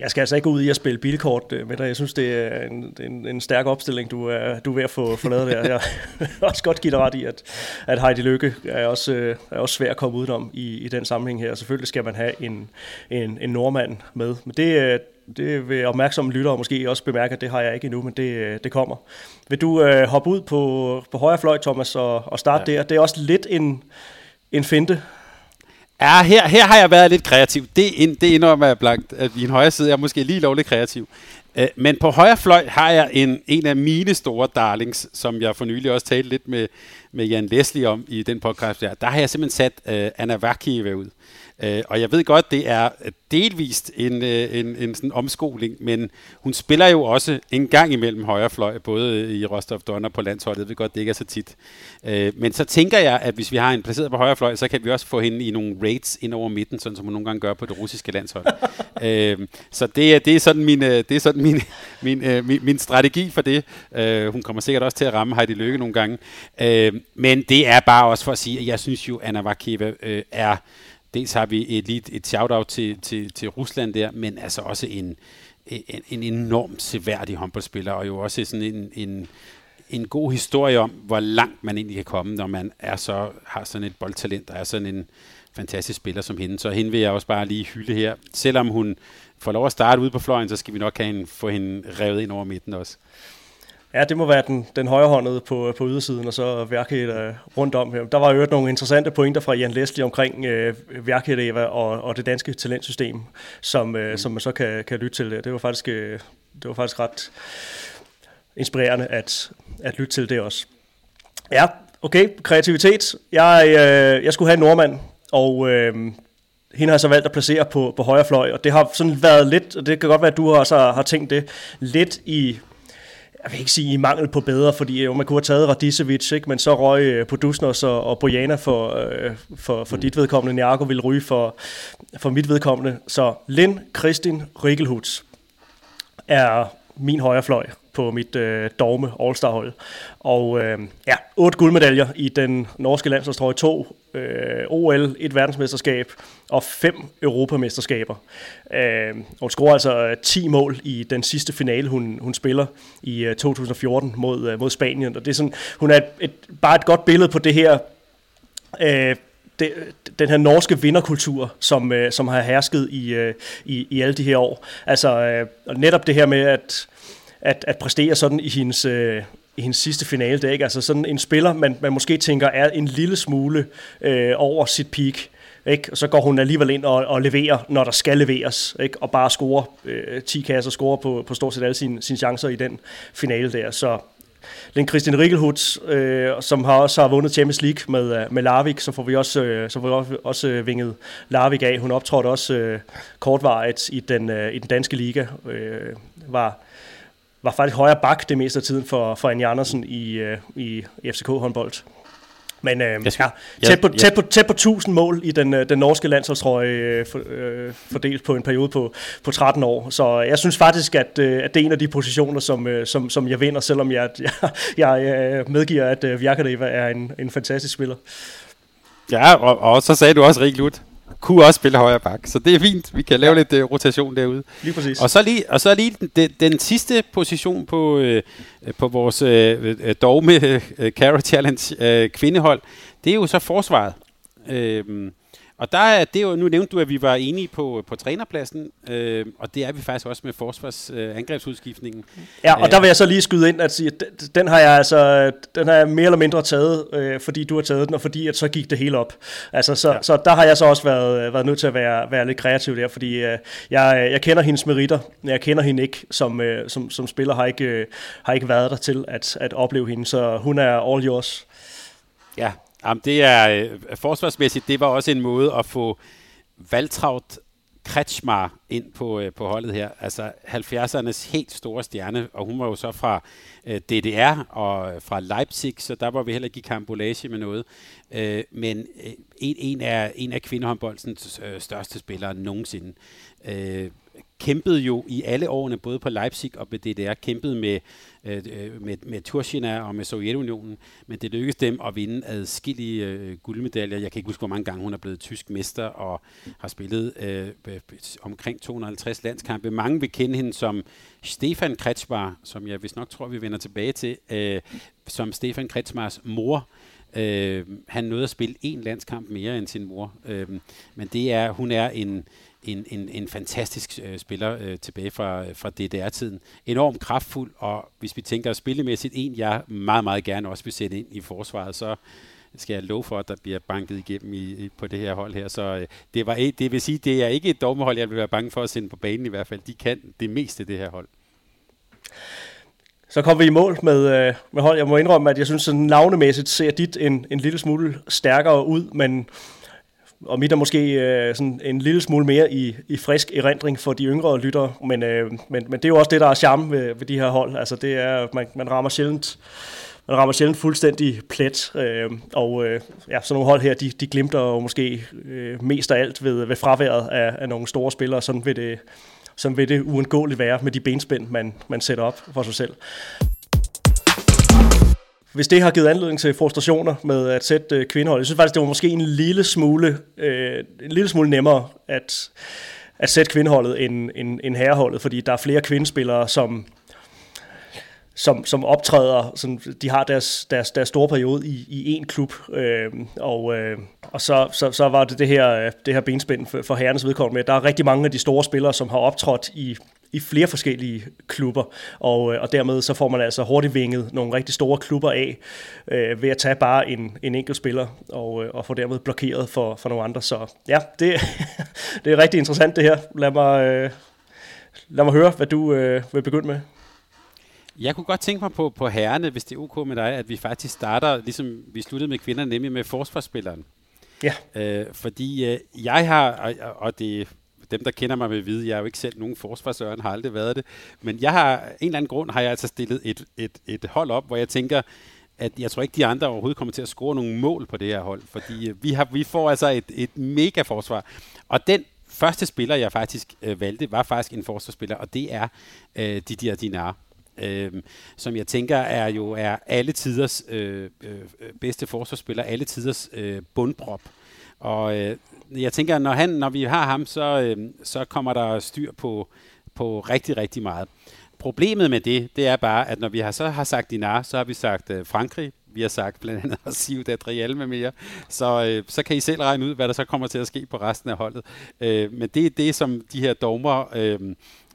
Jeg skal altså ikke ud i at spille bilkort øh, med dig. Jeg synes, det er en, en, en stærk opstilling, du er, du er ved at få, få lavet der. Jeg vil *laughs* også godt give dig ret i, at, at Heidi Lykke er også, øh, er også svær at komme udenom i, i den sammenhæng her. Selvfølgelig skal man have en, en, en nordmand med. Men det, øh, det vil opmærksomme lyttere måske også bemærke, at det har jeg ikke endnu, men det, det kommer. Vil du øh, hoppe ud på, på højre fløj, Thomas, og, og starte ja. der? Det er også lidt en, en finte Ja, her, her har jeg været lidt kreativ. Det, ind, det indrømmer jeg blankt, at i en højre side er jeg måske lige lovligt kreativ. Øh, men på højre fløj har jeg en, en af mine store darlings, som jeg for nylig også talte lidt med, med Jan Leslie om i den podcast der. Der har jeg simpelthen sat uh, Anna Vakieva ud. Uh, og jeg ved godt, det er delvist en, uh, en, en sådan omskoling, men hun spiller jo også en gang imellem højre fløj, både i Rostov Donner på landsholdet. Jeg ved godt, det ikke er så tit. Uh, men så tænker jeg, at hvis vi har en placeret på højre fløj, så kan vi også få hende i nogle raids ind over midten, sådan som hun nogle gange gør på det russiske landshold. uh, *laughs* så det, er, det er sådan min, det er sådan min, *laughs* min, min, min strategi for det. Uh, hun kommer sikkert også til at ramme Heidi Lykke nogle gange. Uh, men det er bare også for at sige, at jeg synes jo, Anna Vakieva uh, er dels har vi et, et, et shout-out til, til, til Rusland der, men altså også en, en, en enormt seværdig håndboldspiller, og jo også sådan en, en, en god historie om, hvor langt man egentlig kan komme, når man er så, har sådan et boldtalent, og er sådan en fantastisk spiller som hende. Så hende vil jeg også bare lige hylde her. Selvom hun får lov at starte ude på fløjen, så skal vi nok have hende, få hende revet ind over midten også. Ja, det må være den, den højrehåndede på, på ydersiden, og så Værkhed rundt om. Der var jo nogle interessante pointer fra Jan Leslie omkring øh, Værkhed og, og det danske talentsystem, som, øh, mm. som man så kan, kan lytte til. Det var faktisk, øh, det var faktisk ret inspirerende at, at lytte til det også. Ja, okay, kreativitet. Jeg, øh, jeg skulle have en nordmand, og øh, hende har så valgt at placere på, på højre fløj, og det har sådan været lidt, og det kan godt være, at du også har, har tænkt det, lidt i jeg vil ikke sige i mangel på bedre, fordi øh, jo, man kunne have taget Radicevic, ikke? men så røg øh, på Dusnos og, og Bojana for, øh, for, for mm. dit vedkommende. Niago ville ryge for, for mit vedkommende. Så Lind Kristin Rigelhuts er min højre fløj på mit øh, dogme All-Star-hold. Og øh, ja, otte guldmedaljer i den norske landsholdstrøje, to øh, OL, et verdensmesterskab og fem europamesterskaber. Øh, hun scorer altså øh, 10 mål i den sidste finale, hun, hun spiller i øh, 2014 mod, øh, mod Spanien. Og det er sådan, hun er et, et, bare et godt billede på det her øh, det, den her norske vinderkultur, som, øh, som har hersket i, øh, i, i alle de her år. Altså øh, netop det her med, at at, at præstere sådan i hendes, øh, i hendes sidste finale. Det er ikke altså sådan en spiller, man, man måske tænker er en lille smule øh, over sit peak. Ikke? Og så går hun alligevel ind og, og leverer, når der skal leveres, ikke? og bare score øh, 10 kasser, score på, på stort set alle sine, sine chancer i den finale der. Så den Christian Rigelhut, øh, som har også har vundet Champions League med, øh, med Larvik, så får vi også, øh, så får vi også, også øh, vinget Larvik af. Hun optrådte også øh, kortvarigt i den, øh, i den danske liga, øh, var var faktisk højre bak det meste af tiden for, for Annie Andersen i, øh, i, i FCK håndbold. Men øh, yes. ja, tæt, på, tæt, på, tæt på 1000 mål i den, øh, den norske landsholdstrøje øh, for, øh, fordelt på en periode på, på 13 år. Så jeg synes faktisk, at, øh, at det er en af de positioner, som, øh, som, som jeg vinder, selvom jeg, jeg, *laughs* jeg øh, medgiver, at øh, Vjerkadeva er en, en fantastisk spiller. Ja, og, og så sagde du også rigtig Lut, kunne også spille højre bak. Så det er fint. Vi kan lave ja. lidt uh, rotation derude. Lige præcis. Og så lige, og så lige den, den sidste position på, uh, på vores uh, dogme uh, Carrot Challenge uh, kvindehold, det er jo så forsvaret. Uh, og der er det jo, nu nævnte du, at vi var enige på, på trænerpladsen, øh, og det er vi faktisk også med forsvars øh, angrebsudskiftningen. Ja, og der vil jeg så lige skyde ind at sige, at den har jeg altså, den har jeg mere eller mindre taget, øh, fordi du har taget den, og fordi at så gik det hele op. Altså, så, ja. så der har jeg så også været, været nødt til at være, være lidt kreativ der, fordi øh, jeg, jeg kender hendes meritter, jeg kender hende ikke som, øh, som, som spiller, har ikke, øh, har ikke været der til at, at opleve hende, så hun er all yours. Ja, Jamen, det er øh, forsvarsmæssigt, det var også en måde at få Valtraut Kretschmar ind på, øh, på holdet her. Altså 70'ernes helt store stjerne, og hun var jo så fra øh, DDR og øh, fra Leipzig, så der var vi heller ikke i kambolage med noget. Øh, men øh, en, en, af, en af kvindehåndboldens øh, største spillere nogensinde. Øh, kæmpede jo i alle årene, både på Leipzig og på DDR, kæmpede med, Øh, øh, med, med Turchina og med Sovjetunionen, men det lykkedes dem at vinde adskillige øh, guldmedaljer. Jeg kan ikke huske, hvor mange gange hun er blevet tysk mester og har spillet øh, omkring 250 landskampe. Mange vil kende hende som Stefan Kretschmar, som jeg vist nok tror, vi vender tilbage til, øh, som Stefan Kretschmars mor. Øh, han nåede at spille en landskamp mere end sin mor, øh, men det er, hun er en, en, en, en fantastisk øh, spiller øh, tilbage fra, øh, fra DDR-tiden. Enormt kraftfuld, og hvis vi tænker spillemæssigt en, jeg meget, meget gerne også vil sætte ind i forsvaret, så skal jeg love for, at der bliver banket igennem i, i, på det her hold her. Så øh, det, var, det vil sige, det er ikke et dogmehold, jeg vil være bange for at sende på banen i hvert fald. De kan det meste, det her hold. Så kommer vi i mål med, øh, med hold. Jeg må indrømme, at jeg synes, at navnemæssigt ser dit en, en lille smule stærkere ud, men og mit er måske øh, sådan en lille smule mere i, i frisk erindring for de yngre lyttere, men, øh, men, men det er jo også det, der er charme ved, ved de her hold. Altså det er, man, man rammer sjældent man rammer sjældent fuldstændig plet, øh, og øh, ja, sådan nogle hold her, de, de glimter jo måske øh, mest af alt ved, ved fraværet af, af nogle store spillere, sådan vil det, sådan vil det uundgåeligt være med de benspænd, man, man sætter op for sig selv hvis det har givet anledning til frustrationer med at sætte øh, kvindehold, jeg synes faktisk, det var måske en lille smule, øh, en lille smule nemmere at, at sætte kvindeholdet end, end, end herreholdet, fordi der er flere kvindespillere, som som, som optræder, som, de har deres, deres, deres store periode i, i én klub, øh, og, øh, og så, så, så var det det her, øh, det her benspænd for, for herrenes vedkommende. Der er rigtig mange af de store spillere, som har optrådt i, i flere forskellige klubber, og, øh, og dermed så får man altså hurtigt vinget nogle rigtig store klubber af, øh, ved at tage bare en, en enkelt spiller, og, øh, og få dermed blokeret for, for nogle andre. Så ja, det, *laughs* det er rigtig interessant det her. Lad mig, øh, lad mig høre, hvad du øh, vil begynde med. Jeg kunne godt tænke mig på, på herrene, hvis det er ok med dig, at vi faktisk starter, ligesom vi sluttede med kvinderne, nemlig med forsvarsspilleren. Ja. Øh, fordi øh, jeg har, og, og det dem, der kender mig, vil vide, jeg er jo ikke selv nogen forsvarsøren, har aldrig været det. Men jeg har, en eller anden grund har jeg altså stillet et, et, et hold op, hvor jeg tænker, at jeg tror ikke, de andre overhovedet kommer til at score nogle mål på det her hold, fordi øh, vi, har, vi får altså et, et mega forsvar. Og den første spiller, jeg faktisk øh, valgte, var faktisk en forsvarsspiller, og det er øh, Didier Dinar øh, som jeg tænker er jo er alle tiders øh, øh, øh bedste forsvarsspiller, alle tiders øh, bundprop. Og øh, jeg tænker, når, han, når vi har ham, så, øh, så kommer der styr på, på rigtig, rigtig meget. Problemet med det, det er bare, at når vi har så har sagt Dinar, så har vi sagt øh, Frankrig, vi har sagt blandt andet også Siv Real med mere, så, øh, så kan I selv regne ud, hvad der så kommer til at ske på resten af holdet. Øh, men det er det, som de her dogmer øh,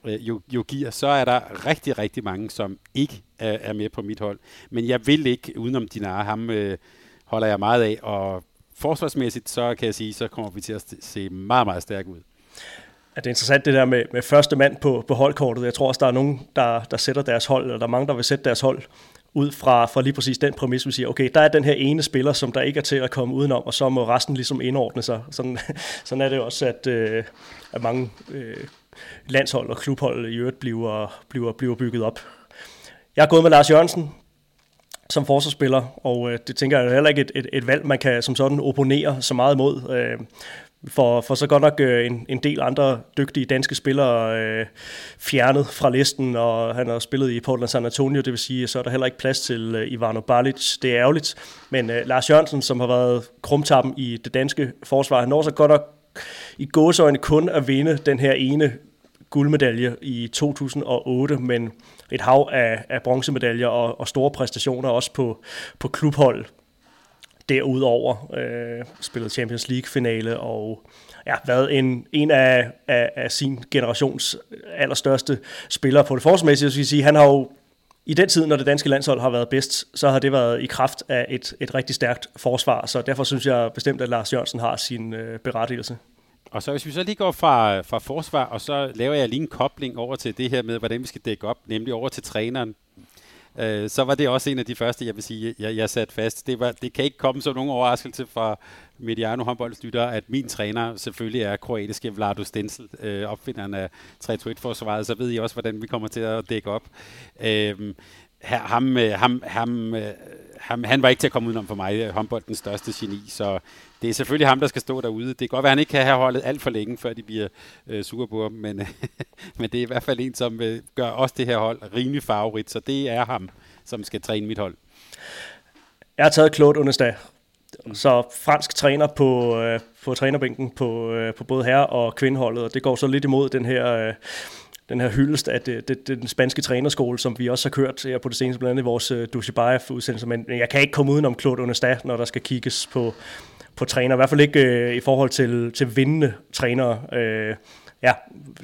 øh, jo, jo giver, så er der rigtig, rigtig mange, som ikke er, er med på mit hold. Men jeg vil ikke udenom Dinar. Ham øh, holder jeg meget af, og forsvarsmæssigt, så kan jeg sige, så kommer vi til at se meget, meget stærk ud. Ja, det er interessant det der med, med første mand på, på holdkortet. Jeg tror også, der er nogen, der, der sætter deres hold, eller der er mange, der vil sætte deres hold ud fra, fra lige præcis den præmis, vi siger, okay, der er den her ene spiller, som der ikke er til at komme udenom, og så må resten ligesom indordne sig. Sådan, *laughs* sådan er det også, at, øh, at mange øh, landshold og klubhold i øvrigt bliver, bliver, bliver bygget op. Jeg er gået med Lars Jørgensen som forsvarsspiller, og øh, det tænker jeg er heller ikke et, et, et valg, man kan som sådan opponere så meget imod. Øh, for, for så godt nok øh, en, en del andre dygtige danske spillere øh, fjernet fra listen, og han har spillet i Portland San Antonio, det vil sige, så er der heller ikke plads til øh, Ivano Balic. Det er ærgerligt, men øh, Lars Jørgensen, som har været krumtappen i det danske forsvar, han når så godt nok i gåsøjne kun at vinde den her ene guldmedalje i 2008, men et hav af, af bronzemedaljer og, og store præstationer også på, på klubhold derudover. Øh, spillet Champions League-finale og ja, været en, en af, af, af sin generations allerstørste spillere på det forsvarsmæssige. Så sige, han har jo i den tid, når det danske landshold har været bedst, så har det været i kraft af et, et rigtig stærkt forsvar, så derfor synes jeg bestemt, at Lars Jørgensen har sin øh, berettigelse. Og så hvis vi så lige går fra, fra forsvar, og så laver jeg lige en kobling over til det her med, hvordan vi skal dække op, nemlig over til træneren. Øh, så var det også en af de første, jeg vil sige, jeg, jeg satte fast. Det, var, det kan ikke komme som nogen overraskelse fra Mediano håndboldstytter, at min træner selvfølgelig er kroatiske Vlado Stensel, øh, opfinderen af 3-2-1-forsvaret, så ved I også, hvordan vi kommer til at dække op. Øh, ham, øh, ham, ham, øh, ham, han var ikke til at komme udenom for mig, øh, håndboldens største geni, så det er selvfølgelig ham, der skal stå derude. Det kan godt være, at han ikke kan have holdet alt for længe, før de bliver øh, sure på ham, men, *laughs* men det er i hvert fald en, som øh, gør også det her hold rimelig favorit, så det er ham, som skal træne mit hold. Jeg har taget Claude Understad, så fransk træner på, øh, på trænerbænken på, øh, på både herre- og kvindeholdet, og det går så lidt imod den her... Øh, den her hyldest af det, det, det, den spanske trænerskole, som vi også har kørt her på det seneste, blandt andet i vores øh, uh, Dushibayev-udsendelse, men jeg kan ikke komme udenom Claude Understad, når der skal kigges på, på træner, i hvert fald ikke uh, i forhold til, til vindende trænere. Uh, ja,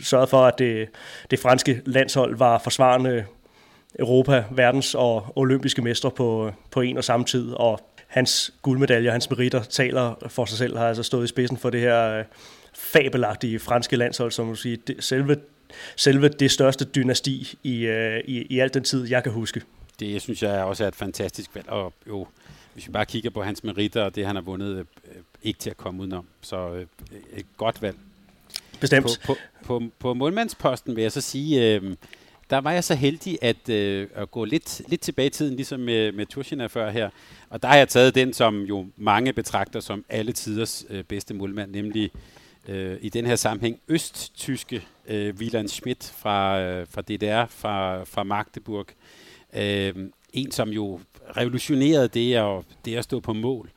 sørget for, at det, det franske landshold var forsvarende Europa, verdens og olympiske mestre på, på en og samme tid, og hans guldmedaljer, hans meritter taler for sig selv, har altså stået i spidsen for det her fabelagtige franske landshold, som man sige, det, selve selve det største dynasti i, øh, i, i al den tid, jeg kan huske. Det synes jeg også er et fantastisk valg, og jo, hvis vi bare kigger på hans meritter og det, han har vundet, øh, ikke til at komme udenom. Så øh, et godt valg. Bestemt. På, på, på, på målmandsposten vil jeg så sige, øh, der var jeg så heldig at, øh, at gå lidt, lidt tilbage i tiden, ligesom med, med Tursina før her. Og der har jeg taget den, som jo mange betragter som alle tiders øh, bedste målmand, nemlig øh, i den her sammenhæng østtyske øh, Wieland Schmidt fra, øh, fra DDR, fra, fra Magdeburg. Øh, en, som jo revolutionerede det at, det at stå på mål,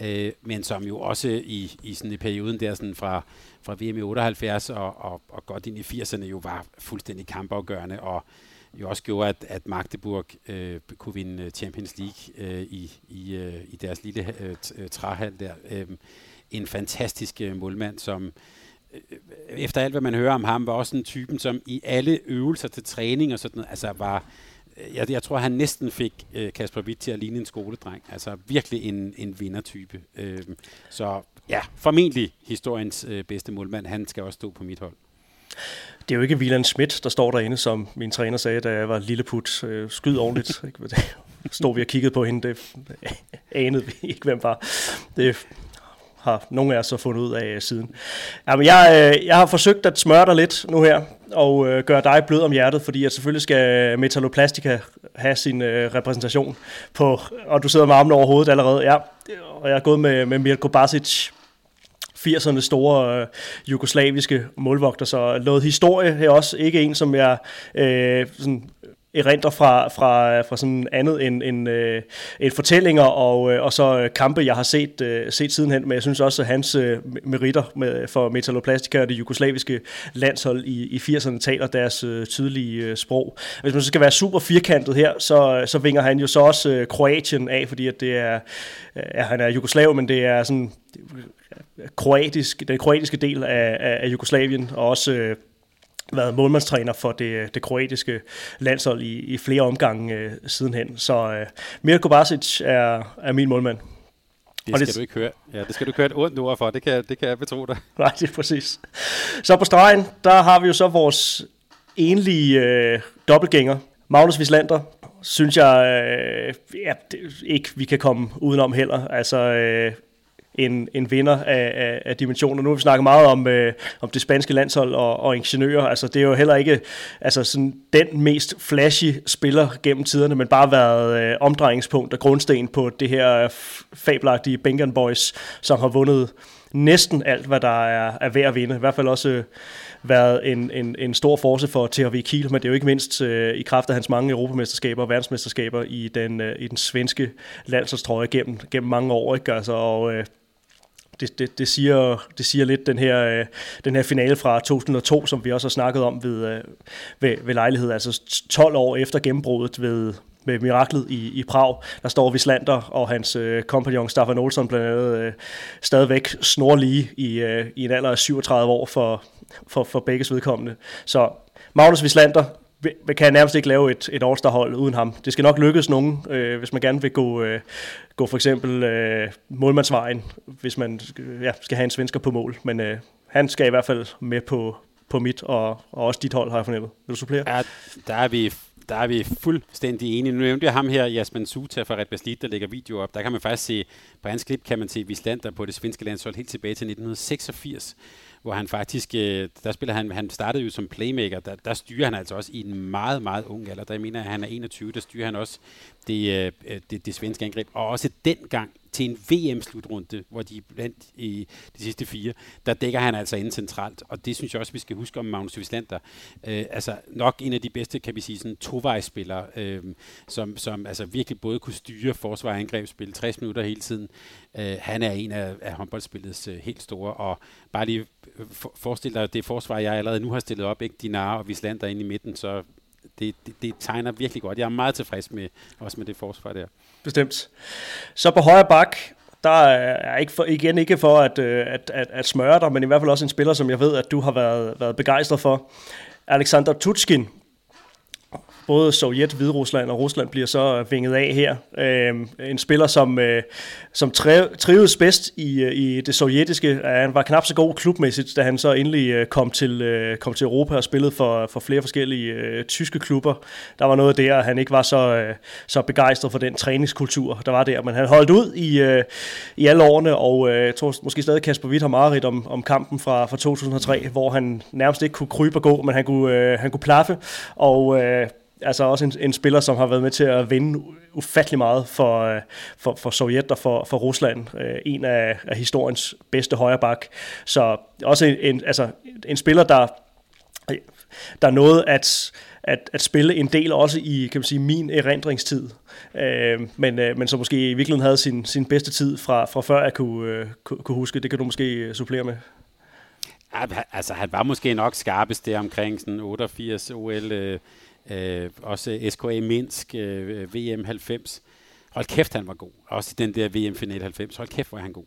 øh, men som jo også i, i sådan i perioden der sådan fra, fra VM i 78 og, og, og godt ind i 80'erne jo var fuldstændig kampafgørende, og jo også gjorde, at, at Magdeburg øh, kunne vinde Champions League øh, i, i, øh, i deres lille øh, øh træhal der. Øh, en fantastisk øh, målmand, som øh, efter alt, hvad man hører om ham, var også en typen, som i alle øvelser til træning og sådan noget, altså var, øh, jeg, jeg tror, han næsten fik øh, Kasper Witt til at ligne en skoledreng. Altså virkelig en, en vindertype. Øh, så ja, formentlig historiens øh, bedste målmand. Han skal også stå på mit hold. Det er jo ikke Wieland Schmidt, der står derinde, som min træner sagde, da jeg var lilleput. Øh, skyd ordentligt. *laughs* Stod vi og kiggede på hende, det anede vi ikke, hvem var. Det har nogle af os så fundet ud af øh, siden. Jamen, jeg, øh, jeg har forsøgt at smøre dig lidt nu her, og øh, gøre dig blød om hjertet, fordi jeg selvfølgelig skal øh, Metalloplastica have sin øh, repræsentation på, og du sidder med armen over hovedet allerede, ja, og jeg er gået med, med Mirko Basic, 80'ernes store øh, jugoslaviske målvogter, så noget historie her også, ikke en, som jeg øh, sådan erindre fra, fra, fra sådan andet end, end, øh, end fortællinger og, øh, og så øh, kampe, jeg har set, øh, set sidenhen, men jeg synes også, at hans øh, meritter med, for metalloplastika og det jugoslaviske landshold i, i 80'erne taler deres øh, tydelige øh, sprog. Hvis man så skal være super firkantet her, så, øh, så vinger han jo så også øh, Kroatien af, fordi at det er, øh, ja, han er jugoslav, men det er sådan kroatisk, den kroatiske del af, af, af Jugoslavien, og også øh, været målmandstræner for det, det kroatiske landshold i, i flere omgange øh, sidenhen. Så øh, Mirko Basic er, er min målmand. Det skal det, du ikke høre. Ja, det skal du ikke høre et ondt ord for, det kan, det kan jeg betro dig. *laughs* Nej, det er præcis. Så på stregen, der har vi jo så vores enlige øh, dobbeltgænger. Magnus Wislander, synes jeg øh, ja, det, ikke, vi kan komme udenom heller. Altså, øh, en, en vinder af, af, af dimensioner. Nu har vi snakket meget om, øh, om det spanske landshold og, og ingeniører. Altså, det er jo heller ikke altså, sådan, den mest flashy spiller gennem tiderne, men bare været øh, omdrejningspunkt og grundsten på det her øh, fabelagtige Bengen Boys, som har vundet næsten alt, hvad der er, er værd at vinde. I hvert fald også øh, været en, en, en stor force for THV Kiel, men det er jo ikke mindst øh, i kraft af hans mange europamesterskaber og verdensmesterskaber i den, øh, i den svenske landsholdstrøje gennem, gennem mange år. Ikke? Altså, og, øh, det, det, det, siger, det siger lidt den her, øh, den her finale fra 2002, som vi også har snakket om ved, øh, ved, ved lejlighed, altså 12 år efter gennembruddet ved, med miraklet i, i Prag. Der står Vislander og hans øh, kompagnon Staffan Olsson blandt andet øh, stadigvæk snorlige i, øh, i en alder af 37 år for, for, for begges vedkommende. Så Magnus Vislander kan nærmest ikke lave et, et All-Star-hold uden ham. Det skal nok lykkes nogen, øh, hvis man gerne vil gå, øh, gå for eksempel øh, målmandsvejen, hvis man øh, ja, skal have en svensker på mål. Men øh, han skal i hvert fald med på, på mit og, og også dit hold, har jeg fornemmet. Vil du supplere? Ja, der er vi der er vi fuldstændig enige. Nu nævnte jeg ham her, Jasmin Suta fra Red Baslit, der lægger video op. Der kan man faktisk se, på hans klip kan man se Vislander på det svenske landshold helt tilbage til 1986 hvor han faktisk, øh, der spiller han, han startede jo som playmaker, der, der styrer han altså også i en meget, meget ung alder. Der jeg mener, at han er 21, der styrer han også det, øh, øh, det, det svenske angreb. Og også dengang til en VM-slutrunde, hvor de blandt i de sidste fire, der dækker han altså ind centralt. Og det synes jeg også, vi skal huske om Magnus Wislander. Øh, altså nok en af de bedste, kan vi sige, sådan tovejsspillere, øh, som, som altså virkelig både kunne styre forsvar og angrebsspil 60 minutter hele tiden. Øh, han er en af, af håndboldspillets øh, helt store, og bare lige for, forestil dig det forsvar, jeg allerede nu har stillet op, ikke Dinar og Wislander ind i midten, så det, det, det tegner virkelig godt. Jeg er meget tilfreds med, også med det forsvar der. Bestemt. Så på højre bak, der er ikke for, igen ikke for at, øh, at, at, at smøre dig, men i hvert fald også en spiller, som jeg ved, at du har været, været begejstret for. Alexander Tutskin, både Sovjet, Hviderusland og Rusland bliver så vinget af her. Øh, en spiller, som, øh, som trivedes bedst i, øh, i det sovjetiske. Han var knap så god klubmæssigt, da han så endelig øh, kom til, øh, kom til Europa og spillede for, for flere forskellige øh, tyske klubber. Der var noget der, at han ikke var så, øh, så begejstret for den træningskultur, der var der. Men han holdt ud i, øh, i alle årene, og øh, jeg tror måske stadig Kasper Witt har meget om, om kampen fra, fra 2003, hvor han nærmest ikke kunne krybe og gå, men han kunne, øh, han kunne plaffe. Og øh, altså også en, en spiller, som har været med til at vinde ufattelig meget for, øh, for, for Sovjet og for, for Rusland. Øh, en af, af historiens bedste højreback. Så også en, en, altså, en spiller, der, der nåede at at, at spille en del også i kan man sige, min erindringstid. Øh, men, øh, men så måske i virkeligheden havde sin, sin bedste tid fra, fra før jeg kunne, øh, kunne, huske. Det kan du måske øh, supplere med. Ja, altså, han var måske nok skarpest der omkring sådan 88 OL, øh, øh, også SKA Minsk, øh, VM 90. Hold kæft, han var god. Også i den der VM-final 90. Hold kæft, hvor er han god.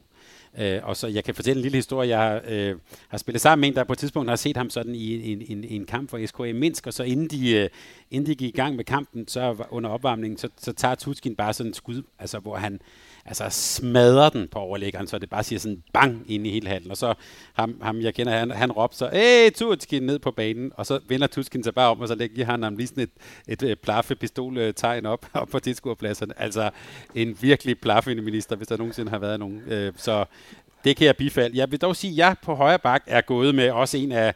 Øh, og så jeg kan fortælle en lille historie. Jeg øh, har spillet sammen med en, der på et tidspunkt har set ham sådan i en, en, en kamp for SKA Minsk, og så inden de, øh, inden de gik i gang med kampen, så under opvarmningen, så, så tager Tutskin bare sådan en skud, altså hvor han, altså smadrer den på overlæggeren, så det bare siger sådan bang ind i hele halen. Og så ham, ham jeg kender, han, han råbte så, hey, Tutskin ned på banen, og så vender Tutskin sig bare om, og så lægger han ham lige sådan et, et, et plaffe pistoltegn op, op på tilskuerpladserne. Altså en virkelig plaffe minister, hvis der nogensinde har været nogen. Øh, så det kan jeg bifalde. Jeg vil dog sige, at jeg på højre bak er gået med også en af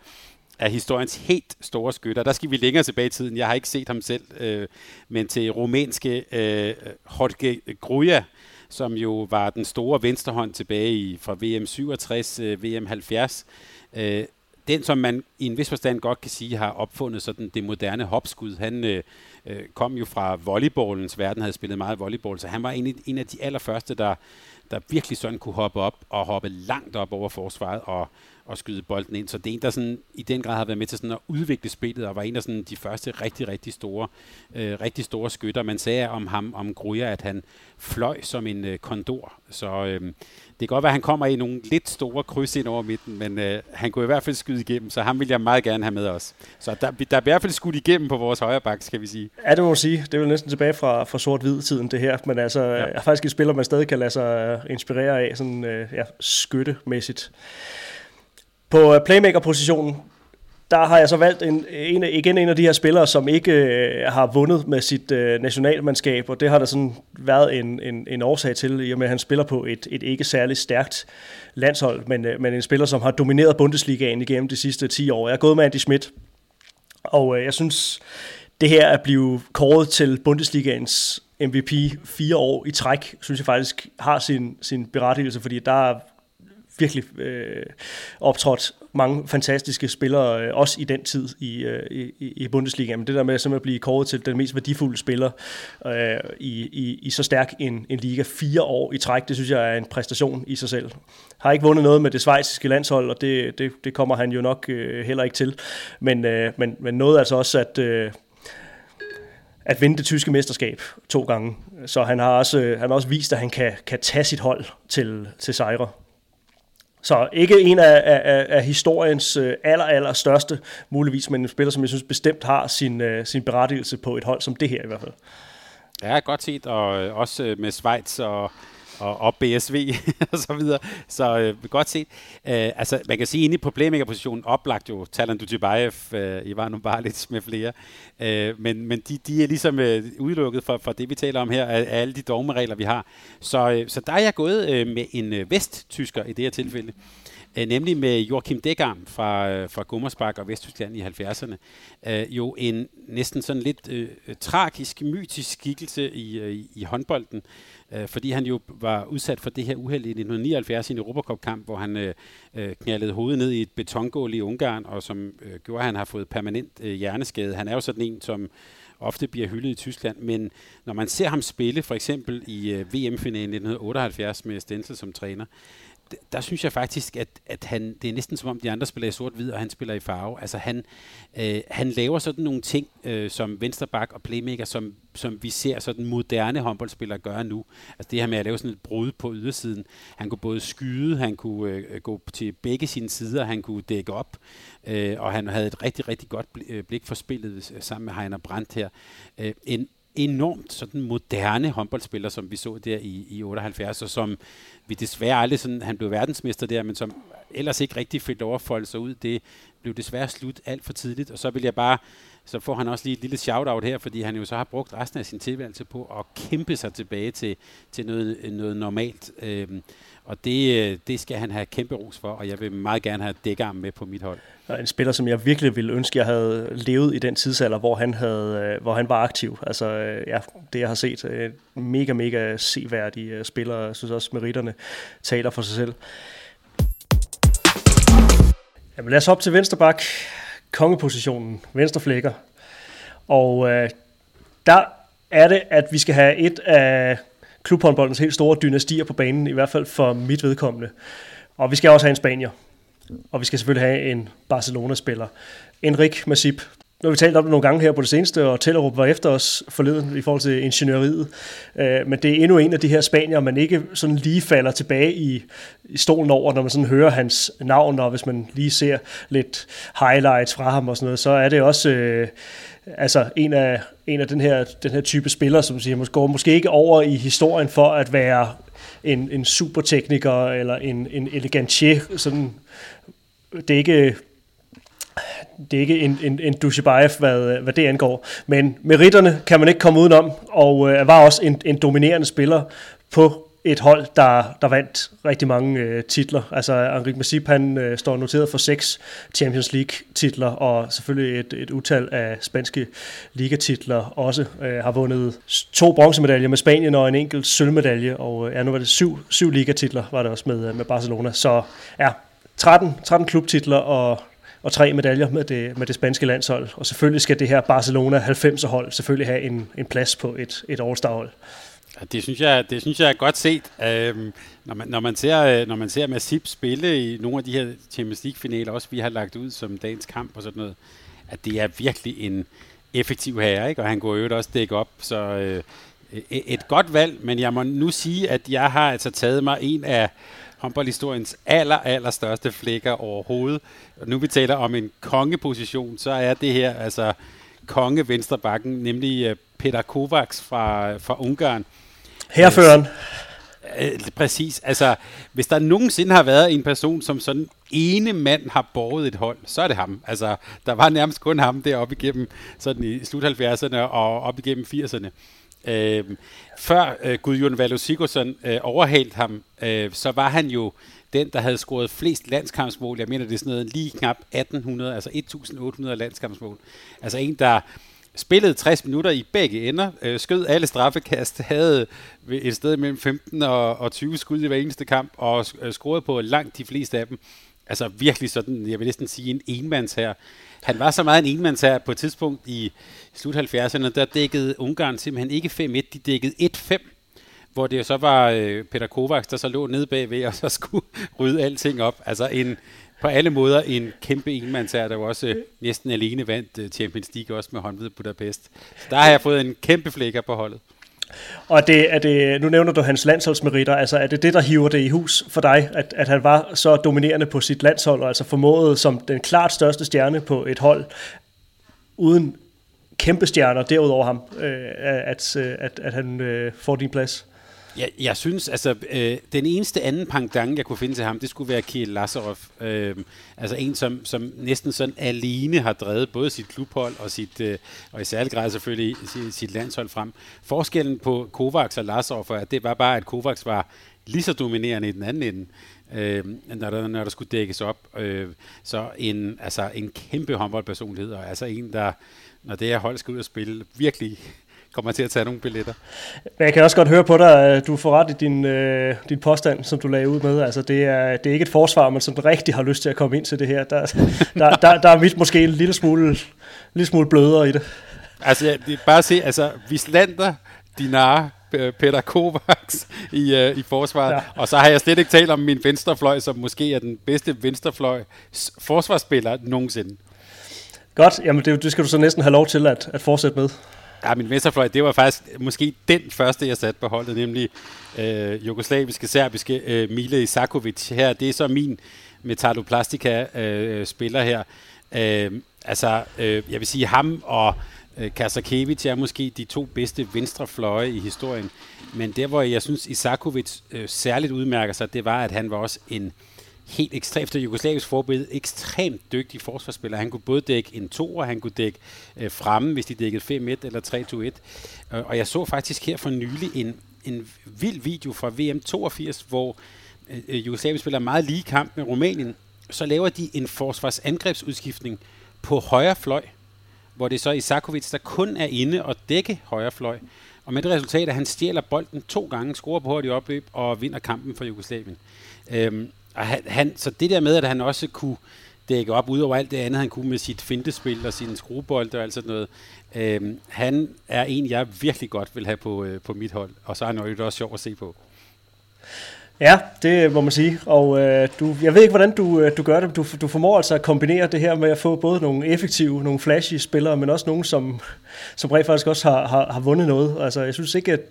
af historiens helt store skytter. Der skal vi længere tilbage i tiden. Jeg har ikke set ham selv, øh, men til rumænske øh, Jorge Gruja, som jo var den store venstrehånd tilbage i, fra VM 67, øh, VM 70. Øh, den, som man i en vis forstand godt kan sige, har opfundet sådan det moderne hopskud. Han øh, øh kom jo fra volleyballens verden, havde spillet meget volleyball, så han var en, en af de allerførste, der, der virkelig sådan kunne hoppe op og hoppe langt op over forsvaret og, og skyde bolden ind. Så det er en, der sådan, i den grad har været med til sådan at udvikle spillet, og var en af sådan de første rigtig, rigtig store, øh, rigtig store skytter. Man sagde om ham, om Gruja, at han fløj som en øh, kondor. Så øh, det kan godt være, at han kommer i nogle lidt store kryds ind over midten, men øh, han kunne i hvert fald skyde igennem, så ham vil jeg meget gerne have med os. Så der, der er i hvert fald skudt igennem på vores højre bak, skal vi sige. Ja, det må man sige. Det er jo næsten tilbage fra, fra sort-hvid-tiden, det her. Men altså, ja. jeg er faktisk et spiller, man stadig kan lade sig inspirere af, sådan øh, ja, skyttemæssigt. På øh, playmaker-positionen, der har jeg så valgt en, en, igen en af de her spillere, som ikke øh, har vundet med sit øh, nationalmandskab, og det har der sådan været en, en, en årsag til, i og med at han spiller på et, et ikke særligt stærkt landshold, men, øh, men en spiller, som har domineret Bundesligaen igennem de sidste 10 år. Jeg er gået med Andy Schmidt, og øh, jeg synes, det her at blive kåret til Bundesligaens MVP fire år i træk, synes jeg faktisk har sin, sin berettigelse, fordi der er virkelig øh, optrådt mange fantastiske spillere, øh, også i den tid i, øh, i, i Bundesliga. Men det der med at blive kåret til den mest værdifulde spiller øh, i, i, i så stærk en, en liga fire år i træk, det synes jeg er en præstation i sig selv. Har ikke vundet noget med det svejsiske landshold, og det, det, det kommer han jo nok øh, heller ikke til. Men, øh, men, men noget altså også, at... Øh, at vinde det tyske mesterskab to gange. Så han har også, øh, han har også vist, at han kan, kan tage sit hold til, til sejre. Så ikke en af, af, af historiens øh, aller, aller største, muligvis, men en spiller, som jeg synes bestemt har sin, øh, sin berettigelse på et hold som det her i hvert fald. Ja, godt set, og øh, også med Schweiz og, og, og BSV *laughs* og så videre. Så øh, godt set. Øh, altså, man kan sige, inde på playmaker-positionen oplagt jo Talan Dutjebaev, øh, Ivan Barlic med flere. Øh, men men de, de er ligesom øh, udelukket fra, fra det, vi taler om her, af, af alle de dogmeregler, vi har. Så, øh, så der er jeg gået øh, med en øh, vesttysker i det her tilfælde. Øh, nemlig med Joachim Degam fra, øh, fra Gummersbach og Vesttyskland i 70'erne. Øh, jo en næsten sådan lidt øh, tragisk, mytisk skikkelse i, øh, i håndbolden, øh, fordi han jo var udsat for det her uheld i 1979 i en Europacup-kamp, hvor han øh, øh, knaldede hovedet ned i et betongål i Ungarn, og som øh, gjorde, at han har fået permanent øh, hjerneskade. Han er jo sådan en, som ofte bliver hyldet i Tyskland, men når man ser ham spille, for eksempel i øh, VM-finalen 1978 med Stenzel som træner, der synes jeg faktisk, at, at han, det er næsten som om de andre spiller i sort-hvid, og han spiller i farve. Altså han, øh, han laver sådan nogle ting øh, som vensterbak og playmaker, som, som vi ser sådan moderne håndboldspillere gøre nu. Altså det her med at lave sådan et brud på ydersiden. Han kunne både skyde, han kunne øh, gå til begge sine sider, han kunne dække op, øh, og han havde et rigtig, rigtig godt øh, blik for spillet øh, sammen med Heiner Brandt her. Øh, en enormt sådan moderne håndboldspiller, som vi så der i, i 78, og som vi desværre aldrig sådan, han blev verdensmester der, men som ellers ikke rigtig fik lov at folde sig ud. Det blev desværre slut alt for tidligt, og så vil jeg bare, så får han også lige et lille shout-out her, fordi han jo så har brugt resten af sin tilværelse på at kæmpe sig tilbage til, til noget, noget normalt. Øhm, og det, øh, det skal han have kæmpe ros for, og jeg vil meget gerne have Dækkerarm med på mit hold. Og en spiller, som jeg virkelig ville ønske, jeg havde levet i den tidsalder, hvor han, havde, øh, hvor han var aktiv. Altså, øh, ja, det jeg har set, mega, mega seværdige spillere. Jeg synes også, meritterne taler for sig selv. Jamen lad os op til venstre bak. Kongepositionen, venstre flækker. Og øh, der er det, at vi skal have et af klubhåndboldens helt store dynastier på banen, i hvert fald for mit vedkommende. Og vi skal også have en Spanier. Og vi skal selvfølgelig have en Barcelona-spiller. Enric Masip. Nu har vi talt om det nogle gange her på det seneste, og Tellerup var efter os forleden i forhold til ingeniøriet. Øh, men det er endnu en af de her spanier, man ikke sådan lige falder tilbage i, i stolen over, når man sådan hører hans navn, og hvis man lige ser lidt highlights fra ham og sådan noget, så er det også øh, altså en af, en af den, her, den her type spillere, som siger, går måske ikke over i historien for at være en, en supertekniker eller en, en elegantier. Sådan, det er ikke det er ikke en, en, en Dushibayev, hvad, hvad det angår. Men meritterne kan man ikke komme udenom, og øh, var også en, en dominerende spiller på et hold, der, der vandt rigtig mange øh, titler. Altså Henrik Masip, han øh, står noteret for seks Champions League-titler, og selvfølgelig et, et utal af spanske ligatitler også. Øh, har vundet to bronzemedaljer med Spanien og en enkelt sølvmedalje, og øh, ja, nu var det syv, syv ligatitler, var det også med, øh, med Barcelona. Så ja, 13, 13 klubtitler og og tre medaljer med det, med det spanske landshold. Og selvfølgelig skal det her Barcelona 90'er hold selvfølgelig have en, en plads på et, et All-Star-hold. Det synes jeg, det synes jeg er godt set. Øhm, når, man, når, man ser, øh, når man ser Masip spille i nogle af de her Champions League-finaler, også vi har lagt ud som dagens kamp og sådan noget, at det er virkelig en effektiv herre, ikke? og han går jo også dække op, så øh, et godt valg, men jeg må nu sige, at jeg har altså taget mig en af håndboldhistoriens aller, aller største flækker overhovedet. Og nu vi taler om en kongeposition, så er det her altså konge venstrebakken, nemlig øh, Peter Kovacs fra, fra Ungarn. Herføren. Øh, øh, præcis. Altså, hvis der nogensinde har været en person, som sådan ene mand har båret et hold, så er det ham. Altså, der var nærmest kun ham deroppe igennem sådan i slut 70'erne og op igennem 80'erne. Øh, før øh, Gudjon Valo Sigurdsson øh, overhalte ham, øh, så var han jo den, der havde scoret flest landskampsmål. Jeg mener, det er sådan noget lige knap 1800, altså 1800 landskampsmål. Altså en, der spillede 60 minutter i begge ender, øh, skød alle straffekast, havde et sted mellem 15 og, og 20 skud i hver eneste kamp, og øh, scorede på langt de fleste af dem. Altså virkelig sådan, jeg vil næsten sige en enmands her. Han var så meget en enmands her på et tidspunkt i slut 70'erne, der dækkede Ungarn simpelthen ikke 5-1, de dækkede 1-5 hvor det jo så var øh, Peter Kovacs, der så lå nede bagved, og *laughs* så skulle rydde alting op. Altså en, på alle måder en kæmpe enmandsær, der var også øh, næsten alene vandt øh, Champions League, også med håndved Budapest. Så der har jeg fået en kæmpe flækker på holdet. Og det, er det, nu nævner du hans landsholdsmeritter, altså er det det, der hiver det i hus for dig, at, at han var så dominerende på sit landshold, og altså formåede som den klart største stjerne på et hold, uden kæmpe stjerner derudover ham, øh, at, at, at han øh, får din plads? Jeg, jeg synes, altså, øh, den eneste anden pangdang, jeg kunne finde til ham, det skulle være Kiel Lazarov. Øh, altså en, som, som næsten sådan alene har drevet både sit klubhold og, sit, øh, og i særlig grad selvfølgelig sit, sit landshold frem. Forskellen på Kovacs og Lazarov er, at det var bare, at Kovacs var lige så dominerende i den anden ende, øh, når, der, når der skulle dækkes op. Øh, så en, altså en kæmpe håndboldpersonlighed, og altså en, der, når det her hold skal ud og spille, virkelig kommer til at tage nogle billetter. Jeg kan også godt høre på dig, at du får ret i din, øh, din påstand, som du lagde ud med. Altså, det, er, det er ikke et forsvar, man sådan rigtig har lyst til at komme ind til det her. Der, *laughs* der, der, der er mit måske en lille smule, lille smule blødere i det. Altså, det er bare at se, altså, Vislander, Dinar, Peter Kovacs i, uh, i forsvaret. Ja. Og så har jeg slet ikke talt om min venstrefløj, som måske er den bedste venstrefløj forsvarsspiller nogensinde. Godt, jamen det, det skal du så næsten have lov til at, at fortsætte med. Ja, min venstrefløj, det var faktisk måske den første, jeg satte på holdet, nemlig øh, jugoslaviske, serbiske øh, Mile Isakovic. Her, det er så min Metalloplastica-spiller øh, her. Øh, altså, øh, jeg vil sige, ham og øh, Kasakevic er måske de to bedste venstrefløje i historien. Men der, hvor jeg synes, Isakovic øh, særligt udmærker sig, det var, at han var også en helt ekstremt, efter jugoslavisk forbillede, ekstremt dygtig forsvarsspiller. Han kunne både dække en to, og han kunne dække øh, fremme, hvis de dækkede 5-1 eller 3-2-1. Øh, og jeg så faktisk her for nylig en, en vild video fra VM 82, hvor øh, øh, Jugoslavien spiller meget lige kamp med Rumænien. Så laver de en forsvarsangrebsudskiftning på højre fløj, hvor det så er Isakovic, der kun er inde og dække højre fløj. Og med det resultat, at han stjæler bolden to gange, scorer på hurtigt opløb og vinder kampen for Jugoslavien. Øhm, og han, han, så det der med, at han også kunne dække op, udover alt det andet, han kunne med sit fintespil og sin skruebold og alt sådan noget. Øhm, han er en, jeg virkelig godt vil have på, øh, på mit hold, og så er han jo også sjov at se på. Ja, det må man sige. Og øh, du, jeg ved ikke, hvordan du, øh, du gør det. Du, du formår altså at kombinere det her med at få både nogle effektive, nogle flashy spillere, men også nogle, som, som rent faktisk også har, har, har vundet noget. Altså, jeg synes ikke, at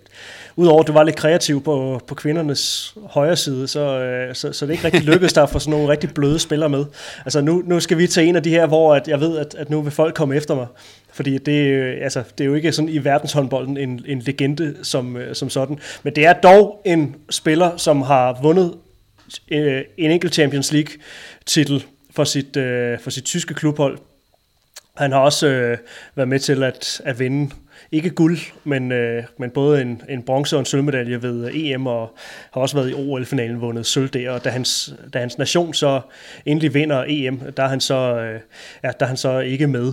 udover at du var lidt kreativ på, på kvindernes højre side, så, øh, så, så det ikke rigtig lykkedes der at få sådan nogle rigtig bløde spillere med. Altså, nu, nu skal vi tage en af de her, hvor at jeg ved, at, at nu vil folk komme efter mig. Fordi det, øh, altså, det er jo ikke sådan i verdenshåndbolden en, en legende som, øh, som sådan. Men det er dog en spiller, som har vundet øh, en enkelt Champions League titel for sit, øh, for sit tyske klubhold. Han har også øh, været med til at, at vinde ikke guld, men, øh, men både en, en bronze og en sølvmedalje ved EM, og har også været i OL-finalen vundet sølv der, og da hans, da hans nation så endelig vinder EM, der er han så, øh, ja, der er han så ikke med.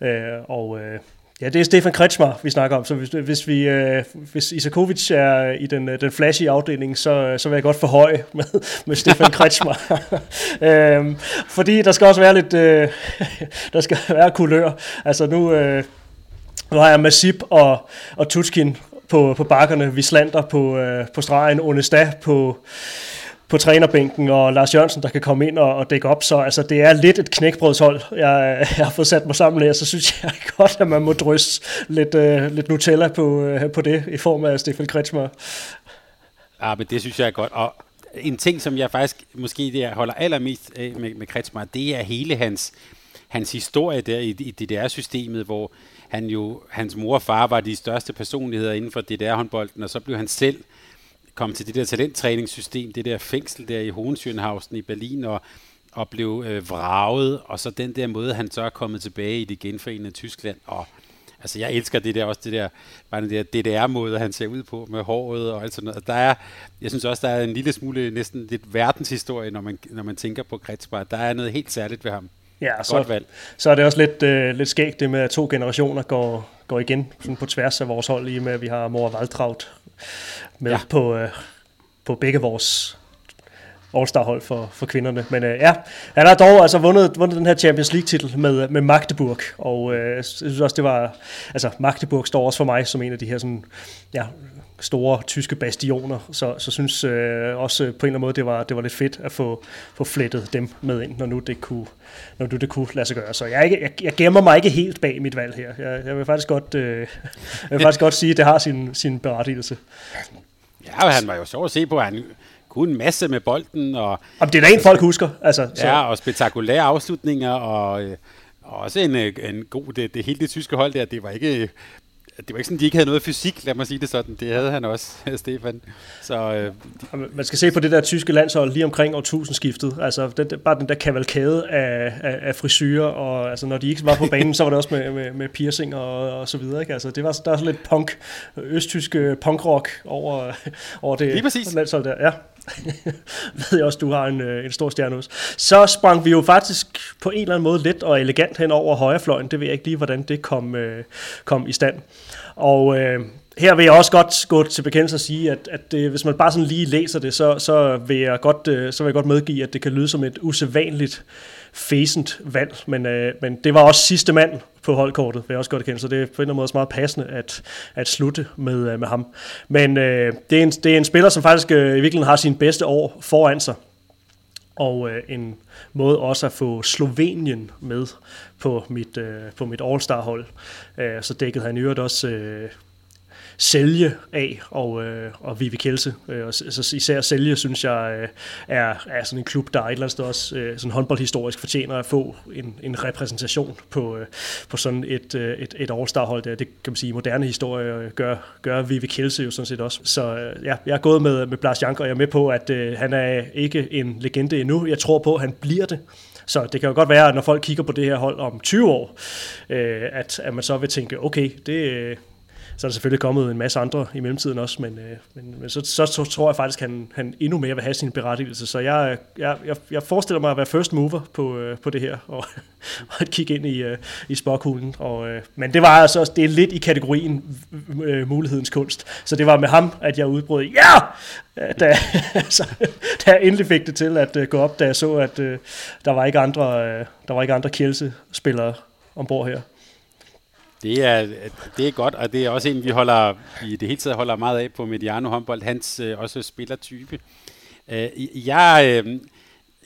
Øh, og øh, ja, det er Stefan Kretschmer, vi snakker om. Så hvis, hvis, vi, øh, hvis Isakovic er i den, øh, den flashy afdeling, så, øh, så vil jeg godt forhøje *laughs* med, med Stefan Kretschmer. *laughs* øh, fordi der skal også være lidt, øh, *laughs* der skal være kulør. Altså nu, øh, nu har jeg Masip og, og Tutskin på, på bakkerne, Vislander på, øh, på stregen, Onesta på, på trænerbænken, og Lars Jørgensen, der kan komme ind og, og dække op. Så altså, det er lidt et knækbrødshold, jeg, jeg har fået sat mig sammen med, så synes jeg *laughs* godt, at man må drysse lidt, øh, lidt Nutella på, øh, på det, i form af Stefan Kretschmer. Ja, men det synes jeg er godt. Og en ting, som jeg faktisk måske det, jeg holder allermest af med, med Kretschmer, det er hele hans, hans historie der i, i DDR-systemet, hvor han jo, hans mor og far var de største personligheder inden for DDR-håndbolden, og så blev han selv kom til det der talenttræningssystem, det der fængsel der i Hohenschönhausen i Berlin, og, og blev øh, vraget, og så den der måde, han så er kommet tilbage i det genforenede Tyskland, og altså jeg elsker det der også, det der, bare den der DDR-måde, han ser ud på med håret og alt sådan noget. Der er, jeg synes også, der er en lille smule, næsten lidt verdenshistorie, når man, når man tænker på Kretzbar. Der er noget helt særligt ved ham. Ja, så, valg. så er det også lidt, øh, lidt skægt det med, at to generationer går, går igen sådan på tværs af vores hold, i med at vi har Mor Waldtraut med ja. på, øh, på begge vores All-Star-hold for, for kvinderne. Men øh, ja, han har dog altså vundet, vundet den her Champions League-titel med, med Magdeburg, og øh, jeg synes også, det var, altså Magdeburg står også for mig som en af de her sådan, ja, store tyske bastioner, så, så synes øh, også på en eller anden måde, det var, det var lidt fedt at få, få flettet dem med ind, når nu det kunne, når nu det kunne lade sig gøre. Så jeg, ikke, jeg, jeg gemmer mig ikke helt bag mit valg her. Jeg, jeg vil faktisk godt, øh, jeg vil faktisk godt sige, at det har sin, sin berettigelse. Ja, han var jo sjov at se på. Han kunne en masse med bolden. Og, Jamen, det er da en, folk husker. Altså, så. Ja, og spektakulære afslutninger, og, øh, og også en, øh, en god, det, det hele det tyske hold der, det var ikke det var ikke sådan, de ikke havde noget fysik, lad mig sige det sådan. Det havde han også, *laughs* Stefan. Så, øh, Man skal se på det der tyske landshold lige omkring årtusindskiftet. Altså, det, bare den der kavalkade af, af, af frisyrer, og altså, når de ikke var på banen, så var det også med, med, med piercing og, og så videre. Ikke? Altså, det var, der var sådan lidt punk, østtyske punkrock over, over det landshold der. Ja. *laughs* ved jeg også, du har en, øh, en stor stjerne hos. Så sprang vi jo faktisk på en eller anden måde let og elegant hen over højrefløjen. Det ved jeg ikke lige, hvordan det kom, øh, kom i stand. Og øh, her vil jeg også godt gå til bekendelse og sige, at, at det, hvis man bare sådan lige læser det, så, så, vil jeg godt, øh, så vil jeg godt medgive, at det kan lyde som et usædvanligt fæsent valg, men, øh, men det var også sidste mand på holdkortet, vil jeg også godt kende, så det er på en eller anden måde også meget passende at, at slutte med, øh, med ham. Men øh, det, er en, det er en spiller, som faktisk øh, i virkeligheden har sin bedste år foran sig, og øh, en måde også at få Slovenien med på mit, øh, på mit All-Star-hold. Øh, så dækkede han i øvrigt også øh, sælge af, og, øh, og Vivi Kelse, Øh, og så især sælge, synes jeg, øh, er, er sådan en klub, der et eller andet sted også øh, sådan håndboldhistorisk fortjener at få en, en repræsentation på, øh, på sådan et, øh, et, et All-Star-hold. Det, det kan man sige, moderne historie gør, gør Vivi Kelse jo sådan set også. Så øh, ja, jeg er gået med, med Blas Janker, og jeg er med på, at øh, han er ikke en legende endnu. Jeg tror på, at han bliver det. Så det kan jo godt være, at når folk kigger på det her hold om 20 år, øh, at, at man så vil tænke, okay, det, øh, så er der selvfølgelig kommet en masse andre i mellemtiden også, men, øh, men, men så, så, så tror jeg faktisk, at han, han endnu mere vil have sin berettigelse. Så jeg, jeg, jeg, jeg forestiller mig at være first mover på, øh, på det her, *laughs* og, og at kigge ind i, øh, i spokhulen. Og, øh, men det var altså det er lidt i kategorien øh, øh, mulighedens kunst. Så det var med ham, at jeg udbrød, ja! Øh, da, *laughs* altså, da jeg endelig fik det til at øh, gå op, da jeg så, at øh, der var ikke andre, øh, der var ikke andre Kielse-spillere ombord her. Det er, det er godt, og det er også en, vi holder i det hele taget holder meget af på Mediano håndbold, hans øh, også spillertype. Øh, jeg, øh,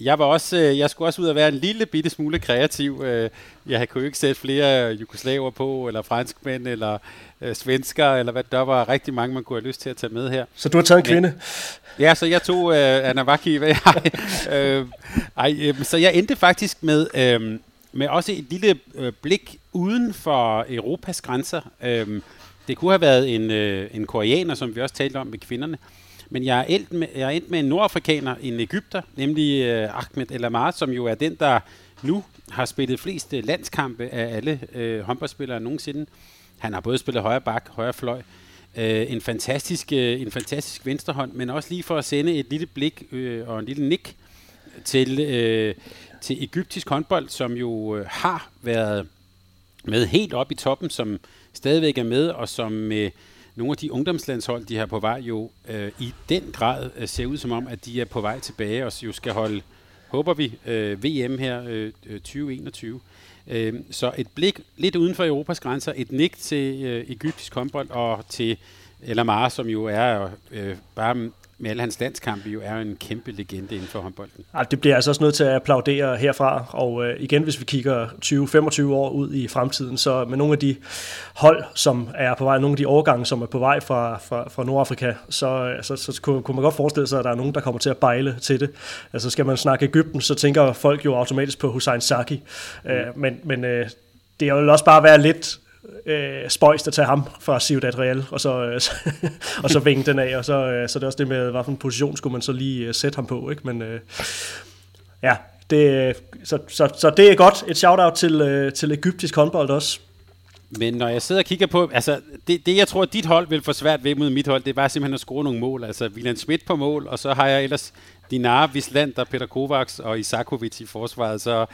jeg var også, øh, jeg skulle også ud og være en lille bitte smule kreativ. Øh, jeg kunne jo ikke sætte flere jugoslaver på, eller franskmænd, eller øh, svensker, eller hvad. Der var rigtig mange, man kunne have lyst til at tage med her. Så du har taget en kvinde? Ja, så jeg tog øh, Anna Vaki. *laughs* øh, ej, øh, så jeg endte faktisk med, øh, med også et lille øh, blik uden for Europas grænser. Øhm, det kunne have været en, øh, en koreaner, som vi også talte om med kvinderne. Men jeg er endt med, jeg er endt med en nordafrikaner, en Ægypter, nemlig øh, Ahmed El Amar, som jo er den, der nu har spillet flest øh, landskampe af alle øh, håndboldspillere nogensinde. Han har både spillet højre bak, højre fløj, øh, en, fantastisk, øh, en fantastisk venstrehånd, men også lige for at sende et lille blik øh, og en lille nik til, øh, til egyptisk håndbold, som jo øh, har været med helt op i toppen, som stadigvæk er med, og som øh, nogle af de ungdomslandshold, de har på vej jo øh, i den grad øh, ser ud som om, at de er på vej tilbage og jo skal holde, håber vi, øh, VM her øh, øh 2021. Øh, så et blik lidt uden for Europas grænser, et nik til øh, egyptisk håndbold og til Elamar, som jo er øh, bare med alle hans landskampe jo er en kæmpe legende inden for håndbolden. Ja, det bliver altså også nødt til at applaudere herfra, og øh, igen, hvis vi kigger 20-25 år ud i fremtiden, så med nogle af de hold, som er på vej, nogle af de årgange, som er på vej fra, fra, fra Nordafrika, så, så, så, så kunne, kunne man godt forestille sig, at der er nogen, der kommer til at bejle til det. Altså skal man snakke Ægypten, så tænker folk jo automatisk på Hussein Saki, mm. øh, men, men øh, det vil også bare være lidt øh, spøjst at tage ham fra Ciudad Real, og så, øh, *laughs* og så vinge den af, og så, øh, så det er også det med, hvilken position skulle man så lige øh, sætte ham på, ikke? men øh, ja, det, øh, så, så, så det er godt, et shout-out til, øh, til egyptisk håndbold også. Men når jeg sidder og kigger på, altså det, det jeg tror, at dit hold vil få svært ved mod mit hold, det er bare simpelthen at score nogle mål. Altså William Schmidt på mål, og så har jeg ellers Dinar, Vislander, Peter Kovacs og Isakovic i forsvaret. Så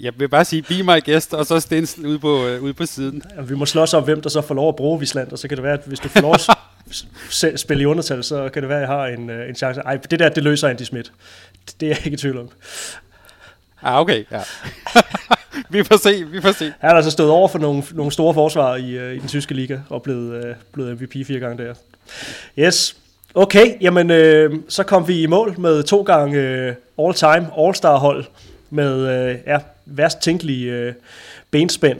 jeg vil bare sige, be my guest, og så Stensel ude på, øh, ude på siden. Ja, vi må slås om, hvem der så får lov at bruge Vislander. Så kan det være, at hvis du får lov at spille i undertal, så kan det være, at jeg har en, øh, en chance. Ej, det der, det løser Andy Schmidt. Det er jeg ikke i tvivl om. Ah, okay, ja. *laughs* vi får se, vi får se. Han har altså stået over for nogle, nogle store forsvar i, uh, i den tyske liga, og blevet, uh, blevet MVP fire gange der. Yes, okay, jamen øh, så kom vi i mål med to gange øh, all-time, all-star hold, med øh, ja, værst tænkelige øh, benspænd.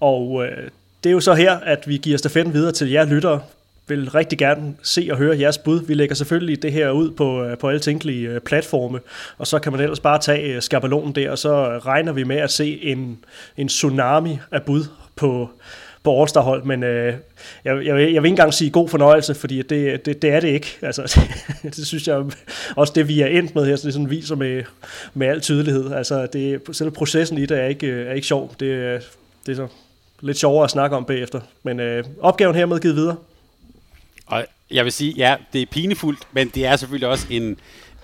Og øh, det er jo så her, at vi giver stafetten videre til jer lyttere, vil rigtig gerne se og høre jeres bud. Vi lægger selvfølgelig det her ud på, øh, på alle tænkelige øh, platforme, og så kan man ellers bare tage øh, skabelonen der, og så regner vi med at se en, en tsunami af bud på, på all hold men øh, jeg, jeg, jeg vil ikke engang sige god fornøjelse, fordi det, det, det er det ikke. Altså, det, *laughs* det synes jeg også det, vi er endt med her, så det sådan viser med, med al tydelighed. Altså, det, selv processen i det er ikke, øh, er ikke sjov. Det, øh, det er så lidt sjovere at snakke om bagefter. Men øh, opgaven hermed givet videre. Og jeg vil sige, ja, det er pinefuldt, men det er selvfølgelig også en,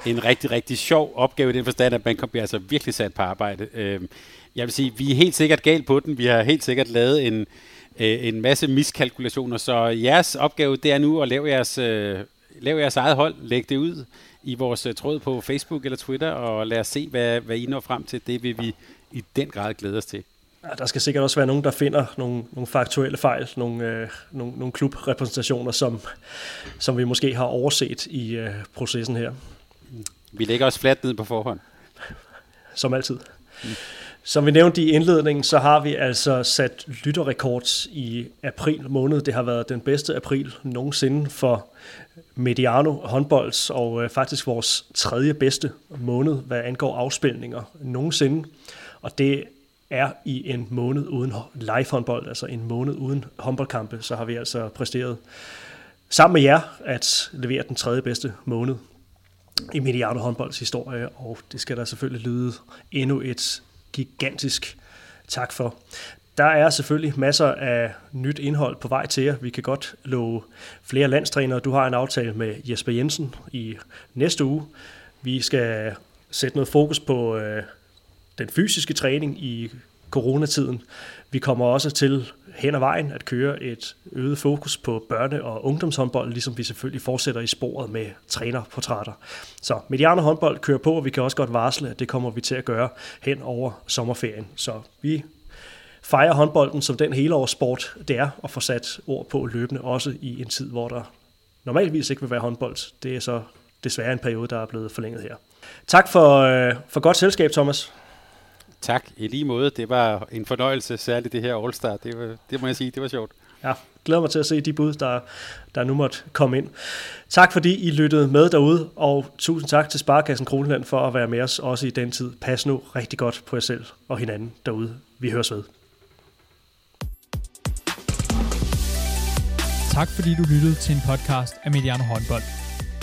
en rigtig, rigtig sjov opgave i den forstand, at man bliver altså virkelig sat på arbejde. Øhm, jeg vil sige, vi er helt sikkert galt på den. Vi har helt sikkert lavet en, øh, en masse miskalkulationer, så jeres opgave, det er nu at lave jeres, øh, lave jeres eget hold, lægge det ud i vores tråd på Facebook eller Twitter, og lad os se, hvad, hvad I når frem til. Det vil vi i den grad glæde os til. Ja, der skal sikkert også være nogen, der finder nogle, nogle faktuelle fejl, nogle, øh, nogle, nogle klubrepræsentationer, som, som vi måske har overset i øh, processen her. Vi lægger os fladt ned på forhånd. Som altid. Mm. Som vi nævnte i indledningen, så har vi altså sat lytterrekords i april måned. Det har været den bedste april nogensinde for Mediano håndbolds, og øh, faktisk vores tredje bedste måned, hvad angår afspilninger nogensinde. Og det er i en måned uden live håndbold, altså en måned uden håndboldkampe, så har vi altså præsteret sammen med jer at levere den tredje bedste måned i Mediano håndbolds historie, og det skal der selvfølgelig lyde endnu et gigantisk tak for. der er selvfølgelig masser af nyt indhold på vej til jer. Vi kan godt love flere landstrænere. Du har en aftale med Jesper Jensen i næste uge. Vi skal sætte noget fokus på øh, den fysiske træning i coronatiden. Vi kommer også til hen ad vejen at køre et øget fokus på børne- og ungdomshåndbold, ligesom vi selvfølgelig fortsætter i sporet med trænerportrætter. Så Mediano håndbold kører på, og vi kan også godt varsle, at det kommer vi til at gøre hen over sommerferien. Så vi fejrer håndbolden som den helårssport, det er, og få sat ord på løbende, også i en tid, hvor der normalvis ikke vil være håndbold. Det er så desværre en periode, der er blevet forlænget her. Tak for, øh, for godt selskab, Thomas. Tak, i lige måde. Det var en fornøjelse, særligt det her All-Star. Det, var, det må jeg sige, det var sjovt. Ja, glæder mig til at se de bud, der, der nu måtte komme ind. Tak fordi I lyttede med derude, og tusind tak til Sparkassen Kroneland for at være med os også i den tid. Pas nu rigtig godt på jer selv og hinanden derude. Vi høres ved. Tak fordi du lyttede til en podcast af Mediano Håndbold.